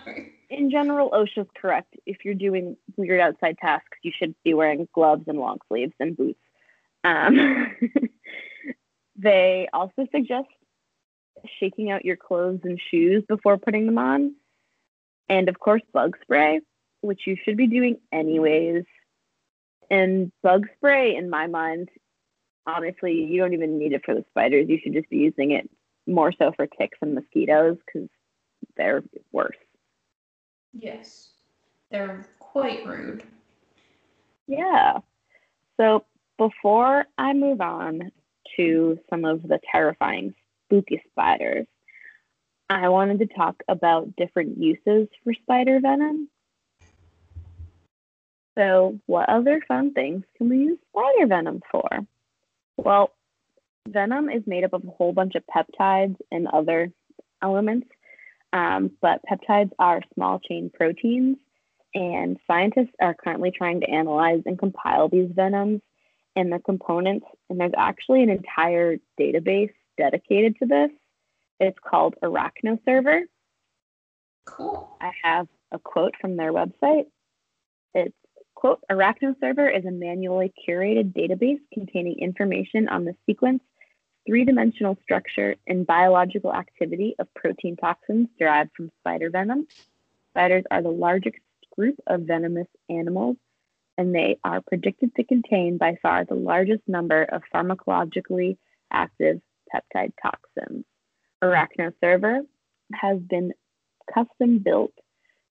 In general, OSHA's correct. If you're doing weird outside tasks, you should be wearing gloves and long sleeves and boots. Um, [laughs] they also suggest shaking out your clothes and shoes before putting them on. And of course, bug spray, which you should be doing anyways. And bug spray, in my mind, honestly, you don't even need it for the spiders. You should just be using it more so for ticks and mosquitoes because they're worse. yes, they're quite rude. Yeah. So before I move on to some of the terrifying, spooky spiders, I wanted to talk about different uses for spider venom. So, what other fun things can we use spider venom for? Well, venom is made up of a whole bunch of peptides and other elements, um, but peptides are small chain proteins and scientists are currently trying to analyze and compile these venoms and their components. And there's actually an entire database dedicated to this. It's called ArachnoServer. Cool. I have a quote from their website. It's quote, ArachnoServer is a manually curated database containing information on the sequence, three-dimensional structure, and biological activity of protein toxins derived from spider venom. Spiders are the largest group of venomous animals, and they are predicted to contain by far the largest number of pharmacologically active peptide toxins. ArachnoServer has been custom built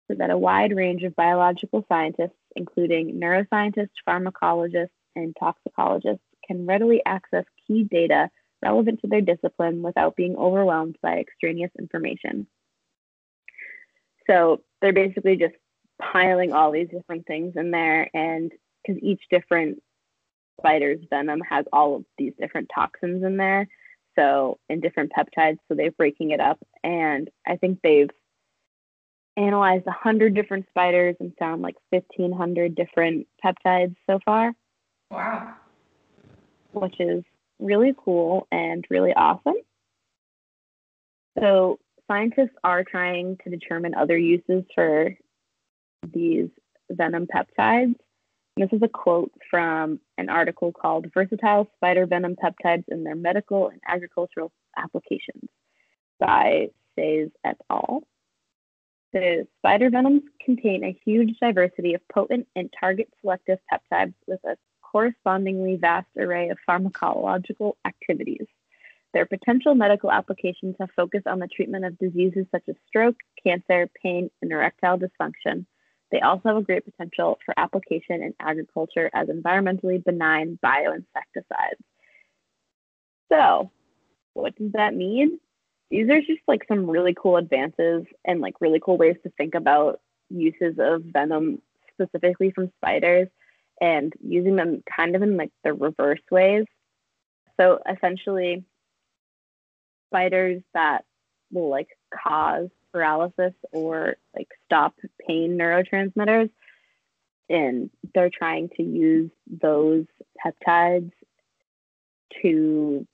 so that a wide range of biological scientists, including neuroscientists, pharmacologists, and toxicologists, can readily access key data relevant to their discipline without being overwhelmed by extraneous information. So they're basically just piling all these different things in there, and because each different spider's venom has all of these different toxins in there, so in different peptides, so they're breaking it up, and I think they've analyzed 100 different spiders and found like 1500 different peptides so far Wow. which is really cool and really awesome. So, scientists are trying to determine other uses for these venom peptides. This is a quote from an article called Versatile Spider Venom Peptides in Their Medical and Agricultural Applications by Saez et al. The spider venoms contain a huge diversity of potent and target selective peptides with a correspondingly vast array of pharmacological activities. Their potential medical applications have focused on the treatment of diseases such as stroke, cancer, pain, and erectile dysfunction. They also have a great potential for application in agriculture as environmentally benign bioinsecticides. So, what does that mean? These are just like some really cool advances and like really cool ways to think about uses of venom specifically from spiders and using them kind of in like the reverse ways. So essentially, spiders that will like cause paralysis or like stop pain neurotransmitters, and they're trying to use those peptides to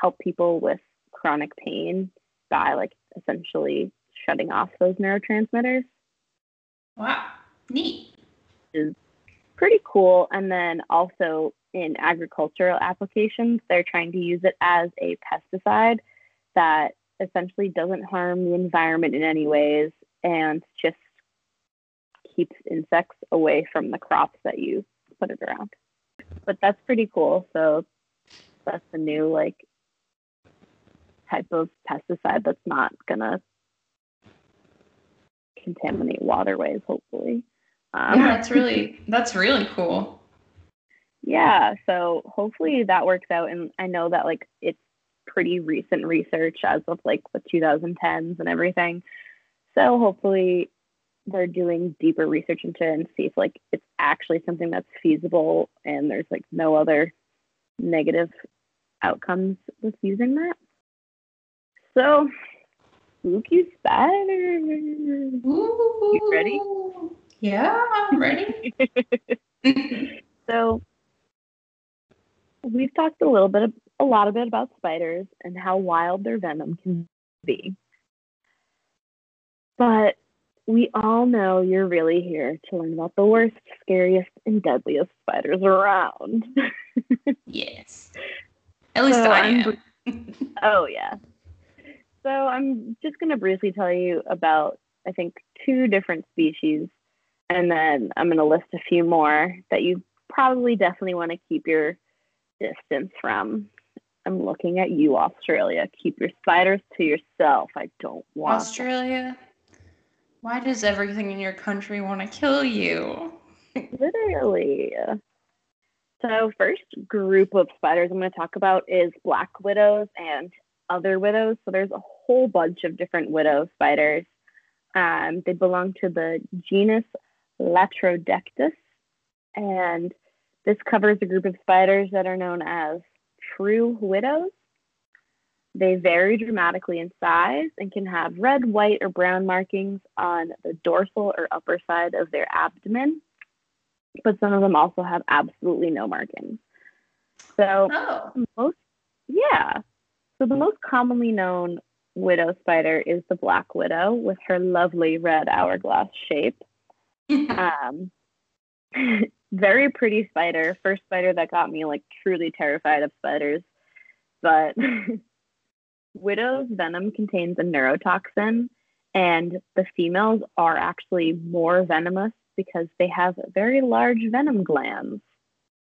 help people with chronic pain by like essentially shutting off those neurotransmitters Wow. Neat. Is pretty cool. And then also in agricultural applications, they're trying to use it as a pesticide that essentially doesn't harm the environment in any ways and just keeps insects away from the crops that you put it around. But that's pretty cool. So that's a new like type of pesticide that's not gonna contaminate waterways, hopefully. Um, Yeah, that's really that's really cool. Yeah, so hopefully that works out. And I know that like it's pretty recent research as of like the 2010s and everything. So hopefully they're doing deeper research into it and see if like it's actually something that's feasible and there's like no other negative outcomes with using that. So spooky spiders. Ooh. ready? Yeah, I'm ready. [laughs] [laughs] So we've talked a little bit, a lot of bit about spiders and how wild their venom can be. But we all know you're really here to learn about the worst, scariest, and deadliest spiders around. [laughs] yes. At least So I am. oh yeah. So I'm just gonna briefly tell you about I think two different species, and then I'm gonna list a few more that you probably definitely want to keep your distance from. I'm looking at you, Australia. Keep your spiders to yourself. I don't want. Australia. Why does everything in your country want to kill you? [laughs] Literally. So, first group of spiders I'm going to talk about is black widows and other widows. So, there's a whole bunch of different widow spiders. Um, they belong to the genus Latrodectus, and this covers a group of spiders that are known as true widows. They vary dramatically in size and can have red, white, or brown markings on the dorsal or upper side of their abdomen but some of them also have absolutely no markings. So Oh. most, yeah. So the most commonly known widow spider is the black widow with her lovely red hourglass shape. [laughs] Um, [laughs] very pretty spider. First spider that got me like truly terrified of spiders. But [laughs] widow's venom contains a neurotoxin, and the females are actually more venomous because they have very large venom glands.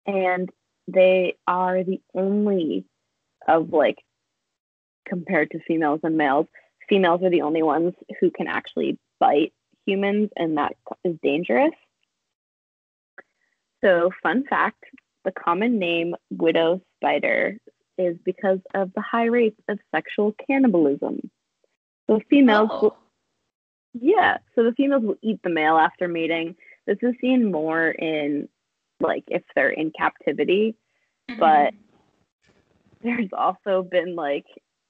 And they are the only of like compared to females and males, females are the only ones who can actually bite humans, and that is dangerous. So, fun fact the common name widow spider is because of the high rates of sexual cannibalism. So, females oh. will, yeah, so the females will eat the male after mating. This is seen more in like if they're in captivity, mm-hmm. but there's also been like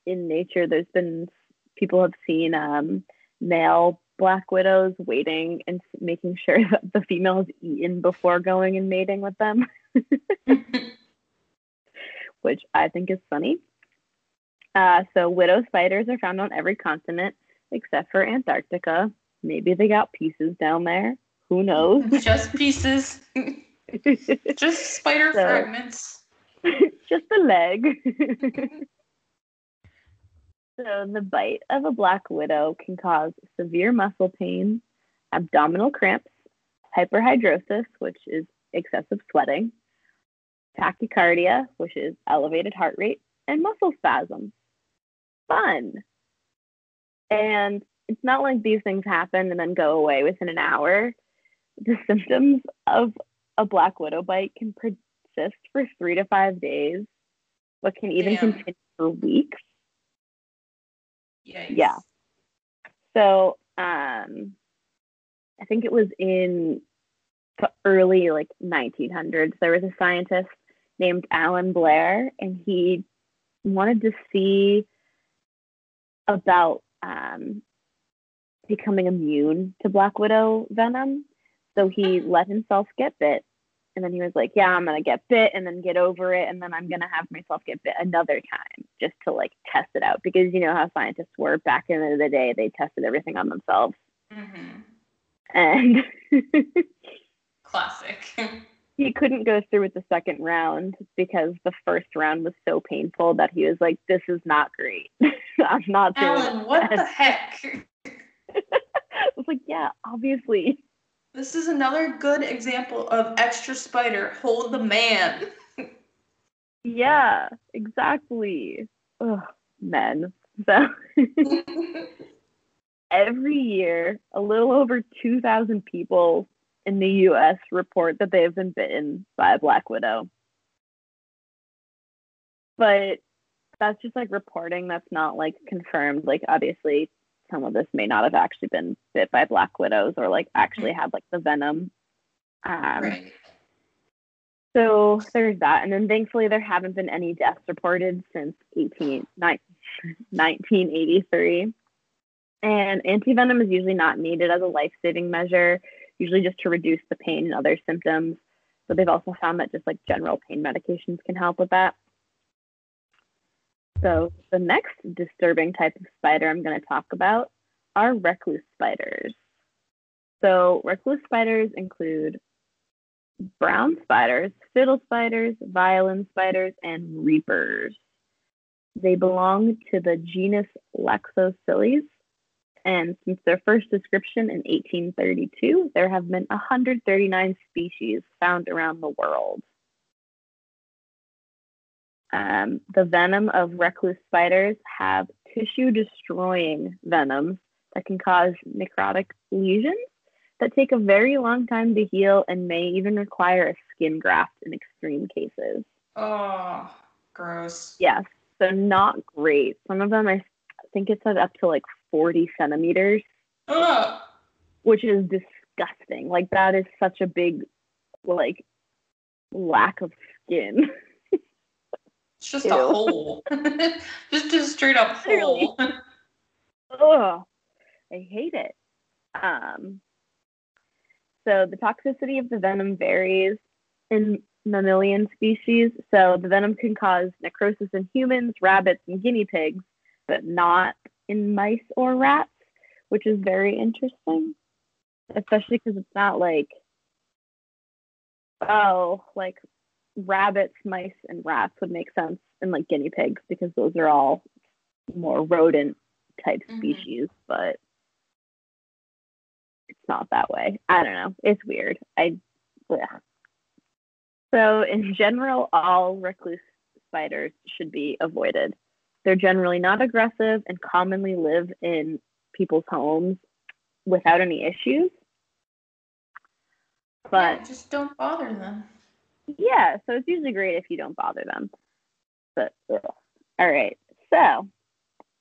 in nature, there's been people have seen um, male black widows waiting and making sure [laughs] that the female is eaten before going and mating with them, [laughs] which I think is funny. Uh, so, widow spiders are found on every continent except for Antarctica. Maybe they got pieces down there. Who knows? [laughs] Just pieces. just spider so, fragments. just a leg. So, the bite of a black widow can cause severe muscle pain, abdominal cramps, hyperhidrosis, which is excessive sweating, tachycardia, which is elevated heart rate, and muscle spasms. Fun. And it's not like these things happen and then go away within an hour. The [laughs] symptoms of a black widow bite can persist for three to five days, but can even Damn. continue for weeks. Yikes. Yeah. So um, I think it was in the early like 1900s. There was a scientist named Alan Blair, and he wanted to see about um, becoming immune to black widow venom. So he let himself get bit and then he was like, Yeah, I'm going to get bit and then get over it. And then I'm going to have myself get bit another time just to like test it out. Because you know how scientists were back in the day, they tested everything on themselves. Mm-hmm. And [laughs] classic. [laughs] he couldn't go through with the second round because the first round was so painful that he was like, This is not great. [laughs] I'm not doing Alan, what the heck? I was like, Yeah, obviously. This is another good example of extra spider. Hold the man. [laughs] yeah, exactly. Ugh, men. So [laughs] every year, a little over 2,000 people in the US report that they have been bitten by a black widow. But that's just like reporting that's not like confirmed. Like, obviously, some of this may not have actually been bit by black widows or like actually had like the venom. Um, right. So there's that. And then thankfully, there haven't been any deaths reported since 18, 1983. And antivenom is usually not needed as a life saving measure, usually just to reduce the pain and other symptoms. But they've also found that just like general pain medications can help with that. So, the next disturbing type of spider I'm going to talk about are recluse spiders. So, recluse spiders include brown spiders, fiddle spiders, violin spiders, and reapers. They belong to the genus Loxosceles, and since their first description in 1832, there have been 139 species found around the world. Um, the venom of recluse spiders have tissue destroying venoms that can cause necrotic lesions that take a very long time to heal and may even require a skin graft in extreme cases. Oh, gross. Yes, so not great. Some of them, I think it said up to like 40 centimeters, Ugh. which is disgusting. Like, that is such a big, like, lack of skin. [laughs] It's just Ew. a hole. [laughs] [laughs] just a straight up hole. [laughs] Ugh. I hate it. Um, so the toxicity of the venom varies in mammalian species. So the venom can cause necrosis in humans, rabbits, and guinea pigs, but not in mice or rats, which is very interesting, especially because it's not like Oh, like rabbits, mice, and rats would make sense, and like guinea pigs because those are all more rodent type Mhm. species, but it's not that way. I don't know. It's weird. I yeah. So in general, all recluse spiders should be avoided. They're generally not aggressive and commonly live in people's homes without any issues. But yeah, just don't bother them. Yeah, so it's usually great if you don't bother them. But ugh. all right, so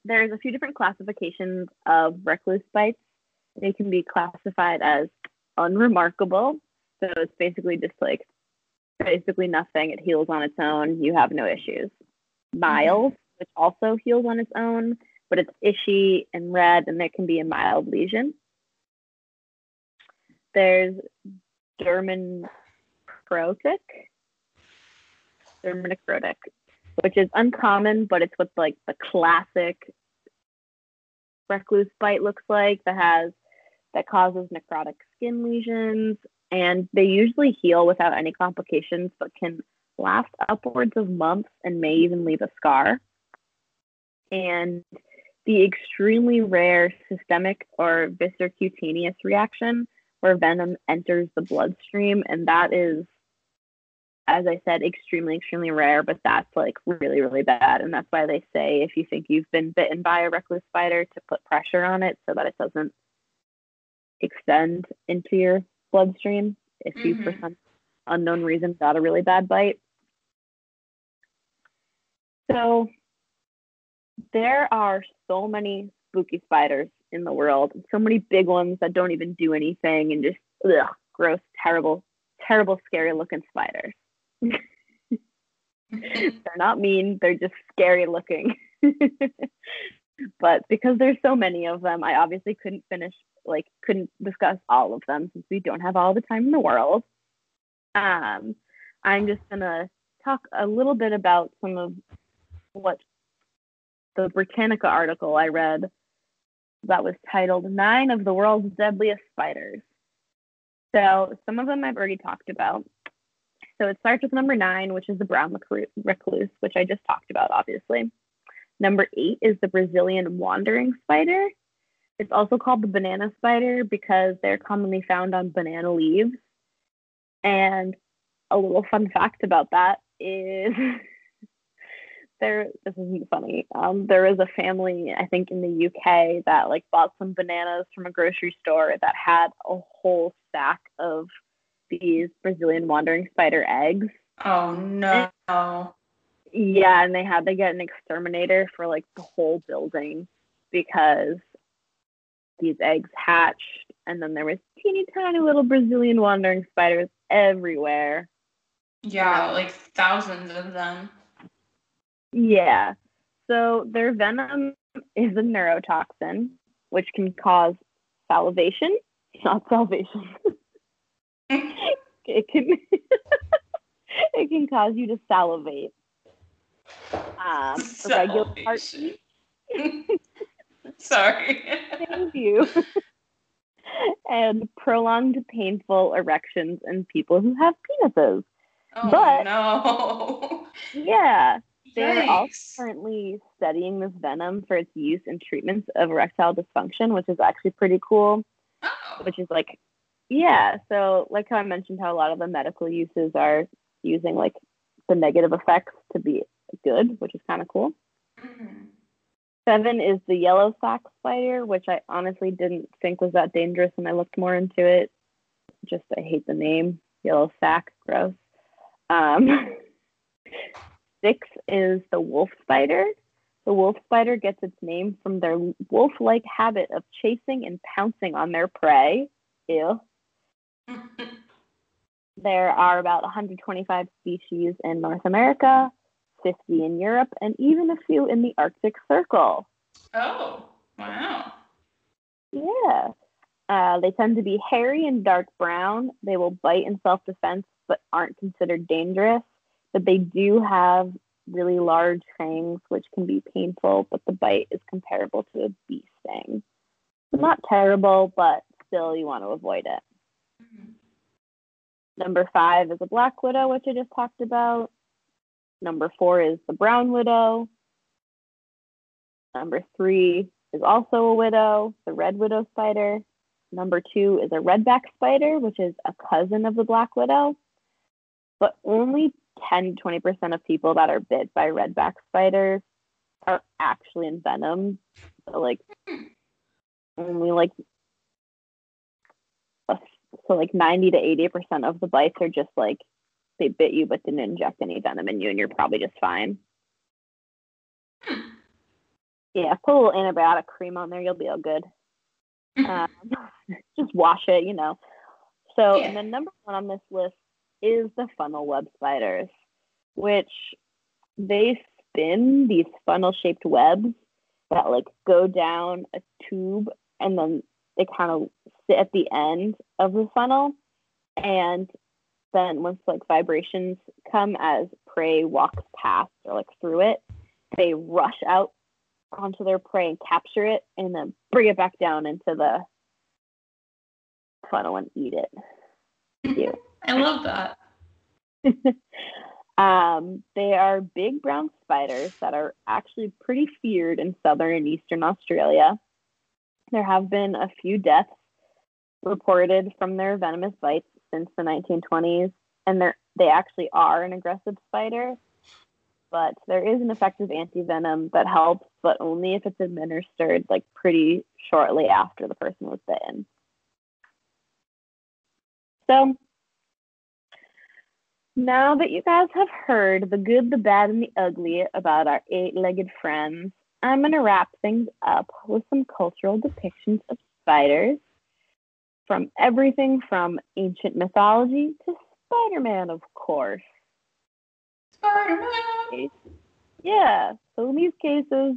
there's a few different classifications of recluse bites. They can be classified as unremarkable, so it's basically just like basically nothing. It heals on its own. You have no issues. Mild, mm-hmm. which also heals on its own, but it's itchy and red, and there can be a mild lesion. There's dermanocrotic, dermanocrotic, which is uncommon, but it's what like the classic recluse bite looks like that has that causes necrotic skin lesions, and they usually heal without any complications, but can last upwards of months and may even leave a scar. And the extremely rare systemic or viscerocutaneous reaction where venom enters the bloodstream, and that is, as I said, extremely, extremely rare, but that's like really, really bad. And that's why they say if you think you've been bitten by a recluse spider, to put pressure on it so that it doesn't extend into your bloodstream if you, for Mhm. some unknown reason, got a really bad bite. So there are so many spooky spiders in the world, so many big ones that don't even do anything and just ugh, gross, terrible, terrible, scary looking spiders. [laughs] they're not mean, they're just scary looking. [laughs] but because there's so many of them, I obviously couldn't finish, like, couldn't discuss all of them since we don't have all the time in the world. Um, I'm just gonna talk a little bit about some of what the Britannica article I read that was titled Nine of the World's Deadliest Spiders. So some of them I've already talked about. So it starts with number nine, which is the brown recluse, which I just talked about, obviously. Number eight is the Brazilian wandering spider. It's also called the banana spider because they're commonly found on banana leaves. And a little fun fact about that is [laughs] there this isn't funny. Um, there was a family, I think in the UK, that like bought some bananas from a grocery store that had a whole stack of these Brazilian wandering spider eggs. oh no. Yeah, and they had to get an exterminator for like the whole building because these eggs hatched and then there was teeny tiny little Brazilian wandering spiders everywhere. Yeah, like thousands of them. Yeah. So their venom is a neurotoxin, which can cause salivation, [laughs] not salvation. [laughs] it can [laughs] it can cause you to salivate. Um, regular heartbeat. [laughs] Sorry. Thank you. [laughs] and prolonged painful erections in people who have penises. Oh But- no. Yeah. They're also Yikes. currently studying this venom for its use in treatments of erectile dysfunction, which is actually pretty cool. Oh. Which is like, yeah. So, like how I mentioned, how a lot of the medical uses are using like the negative effects to be good, which is kind of cool. Mhm. Seven is the yellow sac spider, which I honestly didn't think was that dangerous when I looked more into it. Just I hate the name, yellow sac, gross. Um, [laughs] six is the wolf spider. The wolf spider gets its name from their wolf-like habit of chasing and pouncing on their prey. Ew. There are about 125 species in North America, 50 in Europe, and even a few in the Arctic Circle. oh, wow. Yeah. Uh, they tend to be hairy and dark brown. They will bite in self defense but aren't considered dangerous. But they do have really large fangs, which can be painful, but the bite is comparable to a bee sting. Not terrible, but still you want to avoid it. Number five is a black widow, which I just talked about. Number four is the brown widow. Number three is also a widow, the red widow spider. Number two is a redback spider, which is a cousin of the black widow. But only 10 20% of people that are bit by redback spiders are actually envenomed. So, like, only like so like 90 to 80% of the bites are just like they bit you but didn't inject any venom in you and you're probably just fine. Yeah, put a little antibiotic cream on there, you'll be all good. [laughs] um, just wash it, you know. So, yeah. and then number one on this list is the funnel web spiders, which they spin these funnel shaped webs that like go down a tube and then they kind of sit at the end of the funnel. And then once like vibrations come as prey walks past or like through it, they rush out onto their prey and capture it and then bring it back down into the funnel and eat it. Cute. [laughs] I love that. [laughs] um, they are big brown spiders that are actually pretty feared in southern and eastern Australia. There have been a few deaths reported from their venomous bites since the 1920s, and they they actually are an aggressive spider. But there is an effective anti-venom that helps, but only if it's administered like pretty shortly after the person was bitten. So now that you guys have heard the good, the bad, and the ugly about our eight-legged friends, I'm going to wrap things up with some cultural depictions of spiders from everything from ancient mythology to Spider Man, of course. Spider Man! Yeah, so in these cases,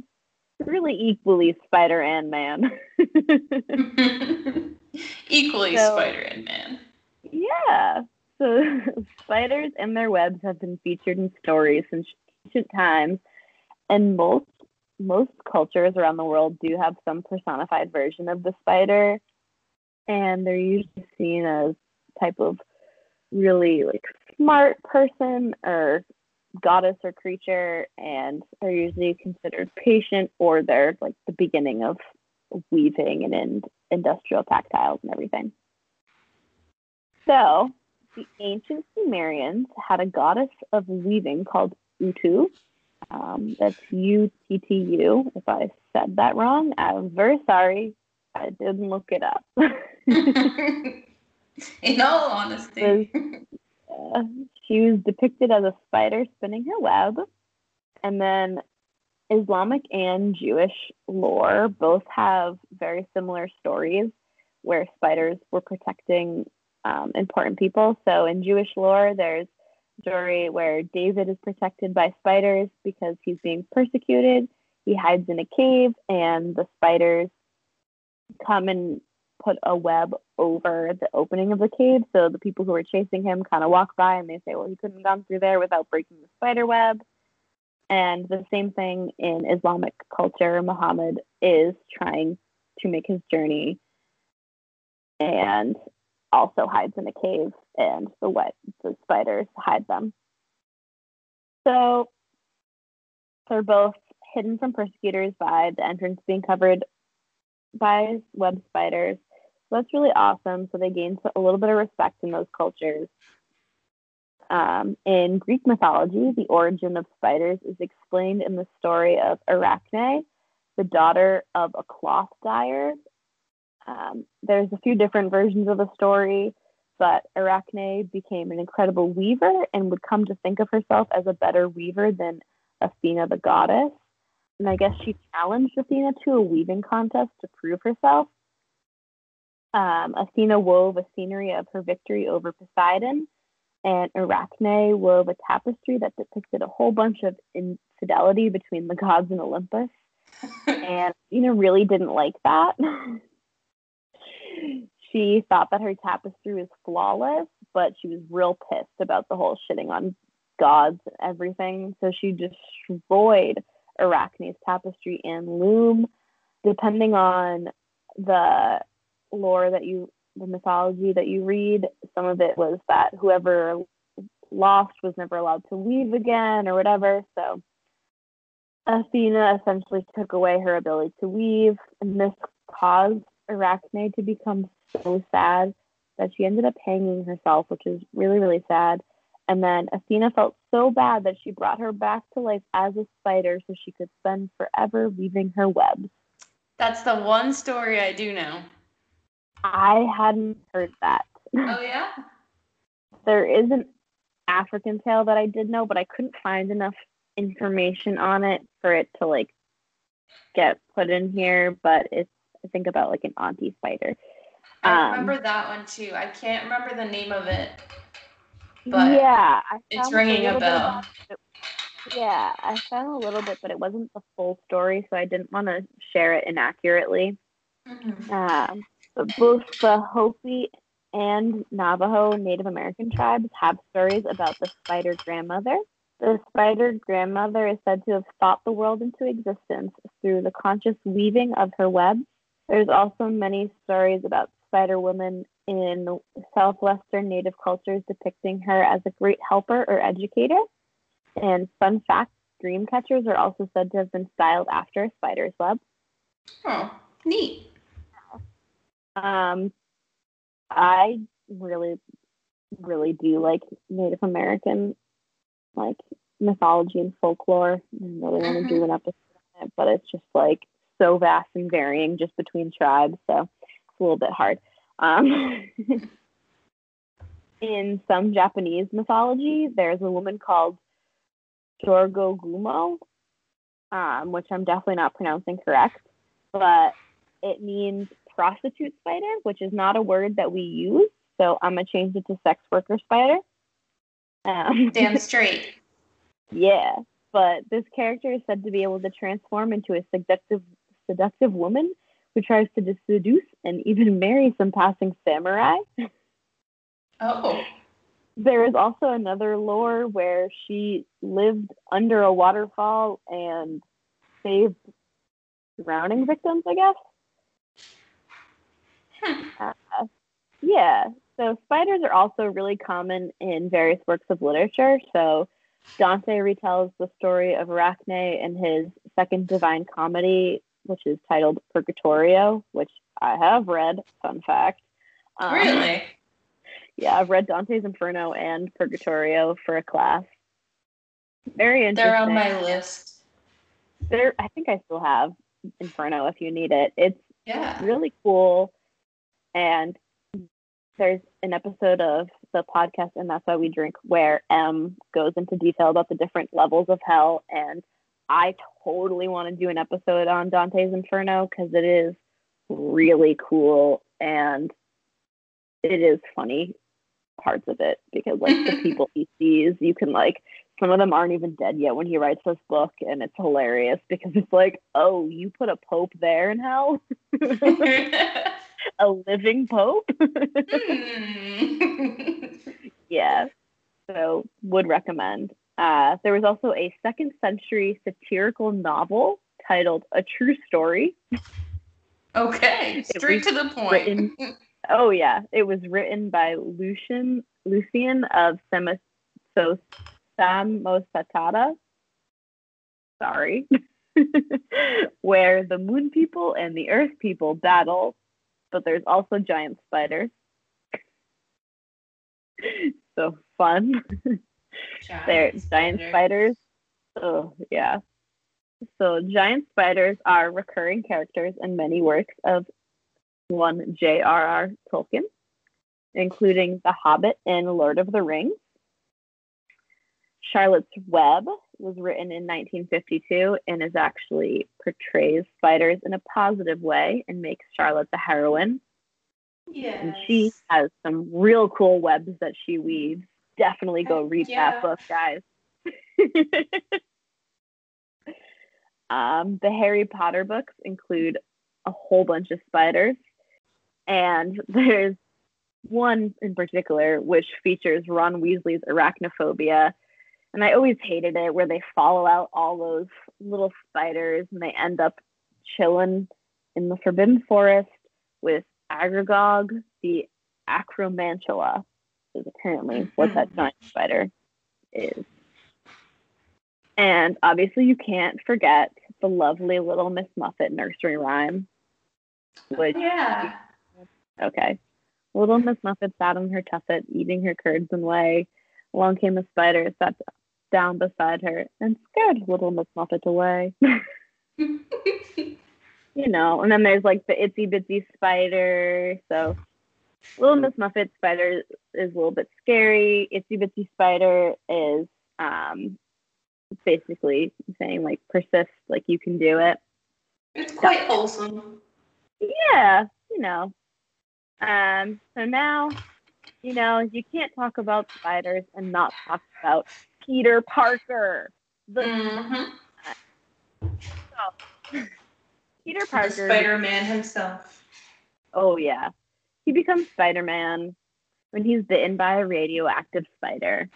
really equally Spider and Man. [laughs] equally so, Spider and Man. Yeah, so [laughs] spiders and their webs have been featured in stories since ancient times, and most most cultures around the world do have some personified version of the spider and they're usually seen as type of really like smart person or goddess or creature and they're usually considered patient or they're like the beginning of weaving and in industrial tactiles and everything so the ancient sumerians had a goddess of weaving called Uttu um, that's U-T-T-U. If I said that wrong, I'm very sorry. I didn't look it up. [laughs] [laughs] In all honesty. uh, she was depicted as a spider spinning her web. And then Islamic and Jewish lore both have very similar stories where spiders were protecting um, important people. So in Jewish lore, there's story where David is protected by spiders because he's being persecuted. He hides in a cave, and the spiders come and put a web over the opening of the cave. So the people who are chasing him kind of walk by and they say, well, he couldn't have gone through there without breaking the spider web. And the same thing in Islamic culture, Muhammad is trying to make his journey and also hides in a cave and the wet the spiders hide them. So they're both hidden from persecutors by the entrance being covered by web spiders. So that's really awesome. So they gain a little bit of respect in those cultures. Um, in Greek mythology, the origin of spiders is explained in the story of Arachne, the daughter of a cloth dyer um, there's a few different versions of the story, but Arachne became an incredible weaver and would come to think of herself as a better weaver than Athena the goddess. And I guess she challenged Athena to a weaving contest to prove herself. Um, Athena wove a scenery of her victory over Poseidon, and Arachne wove a tapestry that depicted a whole bunch of infidelity between the gods and Olympus. [laughs] and Athena really didn't like that. she thought that her tapestry was flawless, but she was real pissed about the whole shitting on gods and everything. So she destroyed Arachne's tapestry and loom. Depending on the lore that you, the mythology that you read, some of it was that whoever lost was never allowed to leave again or whatever. So Athena essentially took away her ability to weave, and this caused Arachne to become so sad that she ended up hanging herself, which is really, really sad. And then Athena felt so bad that she brought her back to life as a spider so she could spend forever weaving her webs. That's the one story I do know. I hadn't heard that. Oh [laughs] yeah? there is an African tale that I did know, but I couldn't find enough information on it for it to like get put in here. But it's I think about like an auntie spider. I Um, remember that one too. I can't remember the name of it. But yeah, I It's ringing a bit bell. Yeah, I found a little bit, but it wasn't the full story, so I didn't want to share it inaccurately. Mhm. Um, both the Hopi and Navajo Native American tribes have stories about the spider grandmother. The spider grandmother is said to have thought the world into existence through the conscious weaving of her webs. There's also many stories about spider women in southwestern native cultures depicting her as a great helper or educator. And fun fact, dream catchers are also said to have been styled after a spider's web. Oh, neat. Um, I really, really do like Native American, like mythology and folklore. I really want to do an episode on it, but it's just like so vast and varying just between tribes, so it's a little bit hard. Um, [laughs] in some Japanese mythology, there's a woman called Jorgo Gumo, um, which I'm definitely not pronouncing correct, but it means prostitute spider, which is not a word that we use. So I'm gonna change it to sex worker spider. Um, Damn [laughs] straight. yeah, but this character is said to be able to transform into a seductive, seductive woman who tries to seduce and even marry some passing samurai. [laughs] Oh. There is also another lore where she lived under a waterfall and saved drowning victims, I guess. Uh, yeah, so spiders are also really common in various works of literature. So Dante retells the story of Arachne in his second Divine Comedy, which is titled Purgatorio, which I have read. Fun fact. Um, Really? [laughs] Yeah, I've read Dante's Inferno and Purgatorio for a class. Very interesting. They're on my list. There, I think I still have Inferno if you need it. It's Yeah. really cool. And there's an episode of the podcast, and that's why we drink, where Em goes into detail about the different levels of hell. And I totally want to do an episode on Dante's Inferno because it is really cool and it is funny parts of it because like the [laughs] people he sees, you can like some of them aren't even dead yet when he writes this book, and it's hilarious because it's like, oh, you put a pope there in hell, [laughs] [laughs] a living pope. [laughs] Hmm. yeah, so would recommend. Uh, there was also a second century satirical novel titled A True Story. okay, straight to the point. written- [laughs] Oh yeah, it was written by Lucian Lucian of Semos- Samosatata. Sorry. [laughs] Where the moon people and the earth people battle, but there's also giant spiders. [laughs] so fun. They're giant spider. spiders. Oh, yeah. So, giant spiders are recurring characters in many works of one J.R.R. Tolkien, including The Hobbit and Lord of the Rings. Charlotte's Web was written in 1952 and is actually portrays spiders in a positive way and makes Charlotte the heroine. Yes. And she has some real cool webs that she weaves. Definitely go read yeah. that book, guys. [laughs] um, the Harry Potter books include a whole bunch of spiders, and [laughs] there's one in particular which features Ron Weasley's arachnophobia. And I always hated it where they follow out all those little spiders and they end up chilling in the Forbidden Forest with Aragog, the Acromantula. is apparently what that mm-hmm. giant spider is. And obviously, you can't forget the lovely little Miss Muffet nursery rhyme. Which, Yeah. okay. Little Miss Muffet sat on her tuffet, eating her curds and whey. Along came a spider, sat down beside her, and scared little Miss Muffet away. [laughs] you know, and then there's like the itsy bitsy spider. So Little Miss Muffet spider is a little bit scary. Itsy bitsy spider is um basically saying like persist, like you can do it. it's quite wholesome. Yeah, you know. Um, so now, you know, you can't talk about spiders and not talk about Peter Parker. The Mhm. [laughs] Peter Parker. Spider-Man himself. Oh yeah. He becomes Spider-Man when he's bitten by a radioactive spider.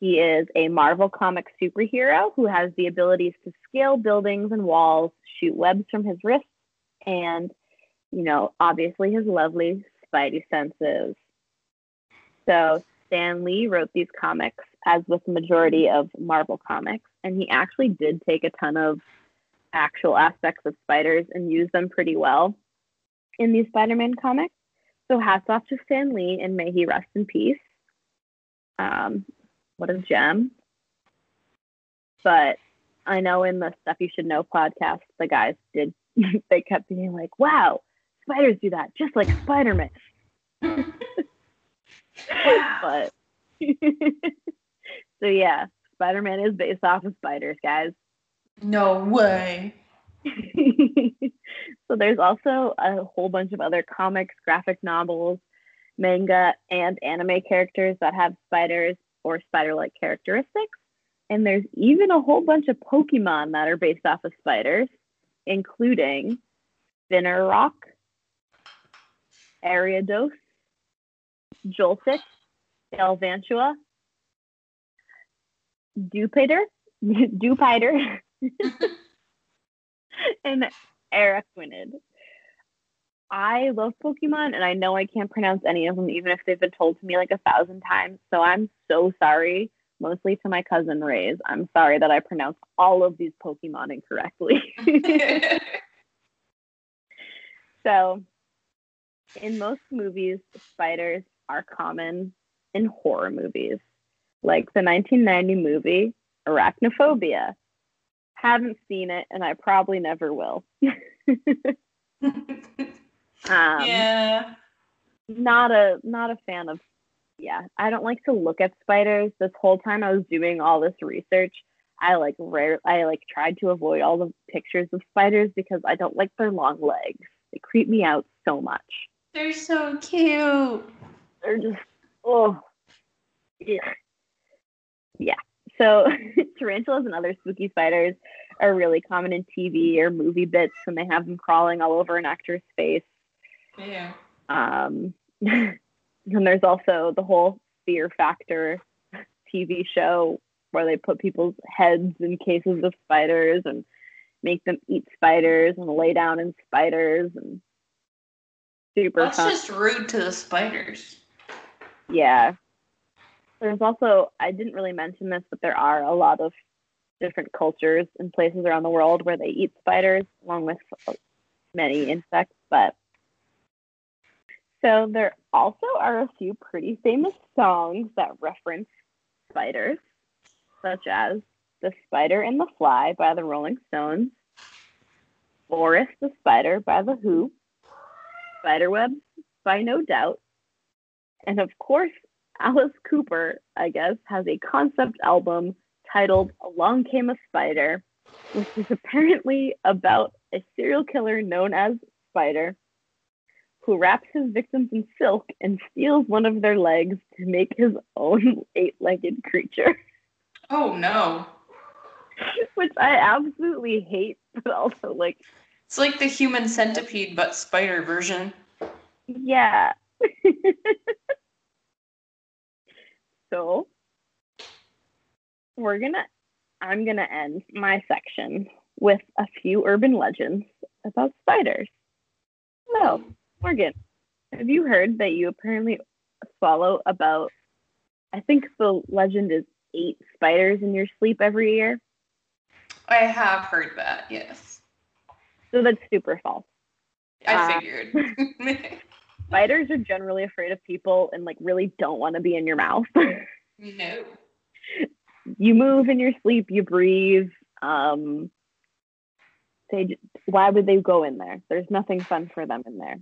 He is a Marvel comic superhero who has the abilities to scale buildings and walls, shoot webs from his wrists, and, you know, obviously his lovely spidey senses. So Stan Lee wrote these comics, as with the majority of Marvel comics, and he actually did take a ton of actual aspects of spiders and use them pretty well in these Spider-Man comics. So hats off to Stan Lee and may he rest in peace. Um, what a gem. But I know in the Stuff You Should Know podcast, the guys did, [laughs] they kept being like, wow, spiders do that just like Spider-Man. [laughs] but [laughs] so yeah, Spider-Man is based off of spiders, guys. No way. [laughs] so there's also a whole bunch of other comics, graphic novels, manga, and anime characters that have spiders or spider-like characteristics. And there's even a whole bunch of Pokemon that are based off of spiders, including Spinarak, Ariados, Joltik, Galvantula, Dewpider, Dewpider, [laughs] [laughs] and Araquanid. I love Pokemon, and I know I can't pronounce any of them, even if they've been told to me like a thousand times. So I'm so sorry, mostly to my cousin Ray's. I'm sorry that I pronounced all of these Pokemon incorrectly. [laughs] so, in most movies, spiders are common in horror movies, like the 1990 movie Arachnophobia. Haven't seen it, and I probably never will. [laughs] Um, yeah. not a not a fan of yeah i don't like to look at spiders this whole time i was doing all this research i like rare i like tried to avoid all the pictures of spiders because i don't like their long legs they creep me out so much They're so cute. they're just oh yeah yeah so [laughs] tarantulas and other spooky spiders are really common in tv or movie bits when they have them crawling all over an actor's face Yeah. Um, [laughs] and there's also the whole Fear Factor TV show where they put people's heads in cases of spiders and make them eat spiders and lay down in spiders and super That's fun. just rude to the spiders. Yeah. There's also, I didn't really mention this, but there are a lot of different cultures and places around the world where they eat spiders along with many insects. But so there also are a few pretty famous songs that reference spiders, such as The Spider and the Fly by the Rolling Stones, Boris the Spider by The Who, Spiderwebs by No Doubt, and of course, Alice Cooper, I guess, has a concept album titled Along Came a Spider, which is apparently about a serial killer known as Spider who wraps his victims in silk and steals one of their legs to make his own [laughs] eight legged creature, Oh no. [laughs] which I absolutely hate, but also, like, It's like the human centipede but spider version. yeah. [laughs] so, we're gonna, I'm gonna end my section with a few urban legends about spiders. So, Morgan, have you heard that you apparently swallow about, I think the legend is eight spiders in your sleep every year. I have heard that, yes. So that's super false. I Uh, figured. [laughs] [laughs] Spiders are generally afraid of people and like really don't want to be in your mouth. [laughs] no. you move in your sleep, you breathe. Um, they why would they go in there? There's nothing fun for them in there.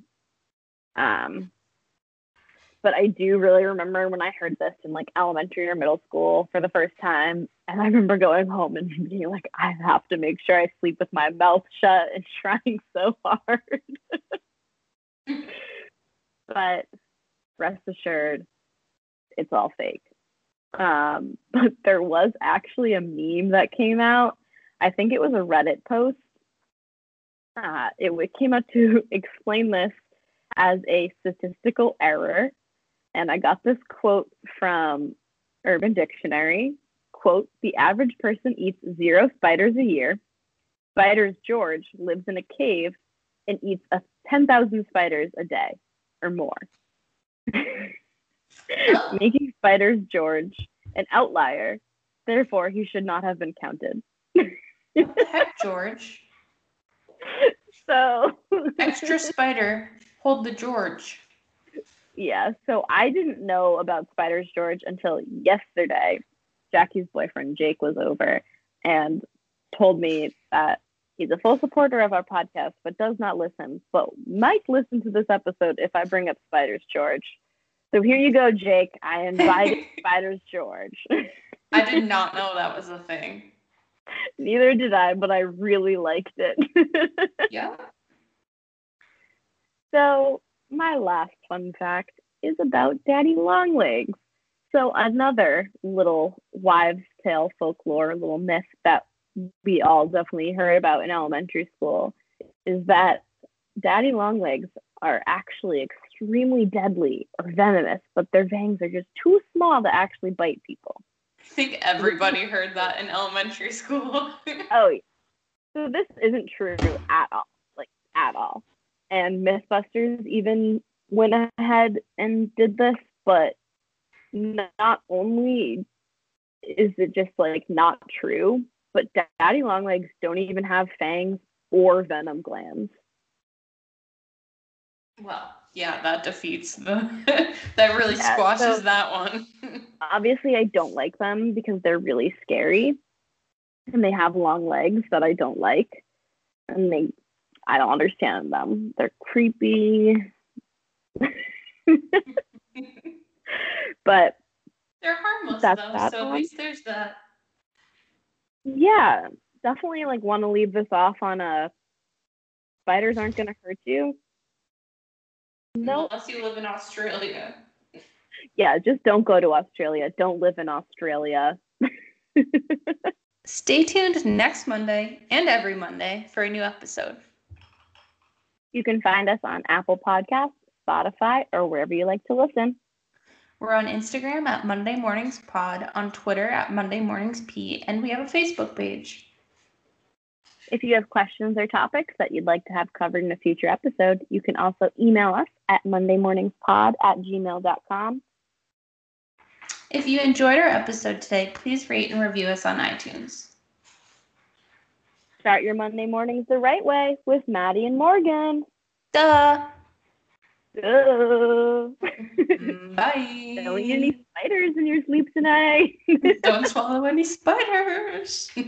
Um, but I do really remember when I heard this in like elementary or middle school for the first time, and I remember going home and [laughs] being like, I have to make sure I sleep with my mouth shut and [laughs] trying so hard. But rest assured, it's all fake. Um, [laughs] but there was actually a meme that came out. I think it was a Reddit post. Uh, it w- came out to [laughs] explain this as a statistical error. And I got this quote from Urban Dictionary. Quote, the average person eats zero spiders a year. Spiders George lives in a cave and eats a 10,000 spiders a day or more. [laughs] Making spiders George an outlier. Therefore, he should not have been counted. What the heck, [laughs] George? So, [laughs] Extra spider. Hold the George. yeah, so I didn't know about Spiders George until yesterday. Jackie's boyfriend Jake was over and told me that he's a full supporter of our podcast, but does not listen, but might listen to this episode if I bring up Spiders George. So here you go, Jake. I [laughs] invited Spiders George. I did not know that was a thing. Neither did I, but I really liked it. [laughs] Yeah. So, my last fun fact is about Daddy Longlegs. So, another little wives' tale folklore, little myth that we all definitely heard about in elementary school is that Daddy Longlegs are actually extremely deadly or venomous, but their fangs are just too small to actually bite people. I think everybody heard that in elementary school. [laughs] Oh, yeah. so this isn't true at all, like at all. And MythBusters even went ahead and did this, but not only is it just like not true, but daddy longlegs don't even have fangs or venom glands. well, yeah, that defeats the. [laughs] that really Yeah, squashes so- that one. [laughs] Obviously, I don't like them because they're really scary and they have long legs that I don't like. And they, I don't understand them. They're creepy. [laughs] But They're harmless though, so at least there's that. Yeah, definitely like want to leave this off on a spiders aren't going to hurt you. No, Unless you live in Australia. yeah, just don't go to Australia. Don't live in Australia. [laughs] Stay tuned next Monday and every Monday for a new episode. You can find us on Apple Podcasts, Spotify, or wherever you like to listen. We're on Instagram at Monday Mornings Pod, on Twitter at Monday Mornings P, and we have a Facebook page. If you have questions or topics that you'd like to have covered in a future episode, you can also email us at mondaymorningspod at gmail.com. If you enjoyed our episode today, please rate and review us on iTunes. Start your Monday mornings the right way with Maddie and Morgan. Duh! Duh. Mm, bye! Don't eat any spiders in your sleep tonight. Don't swallow any spiders! [laughs]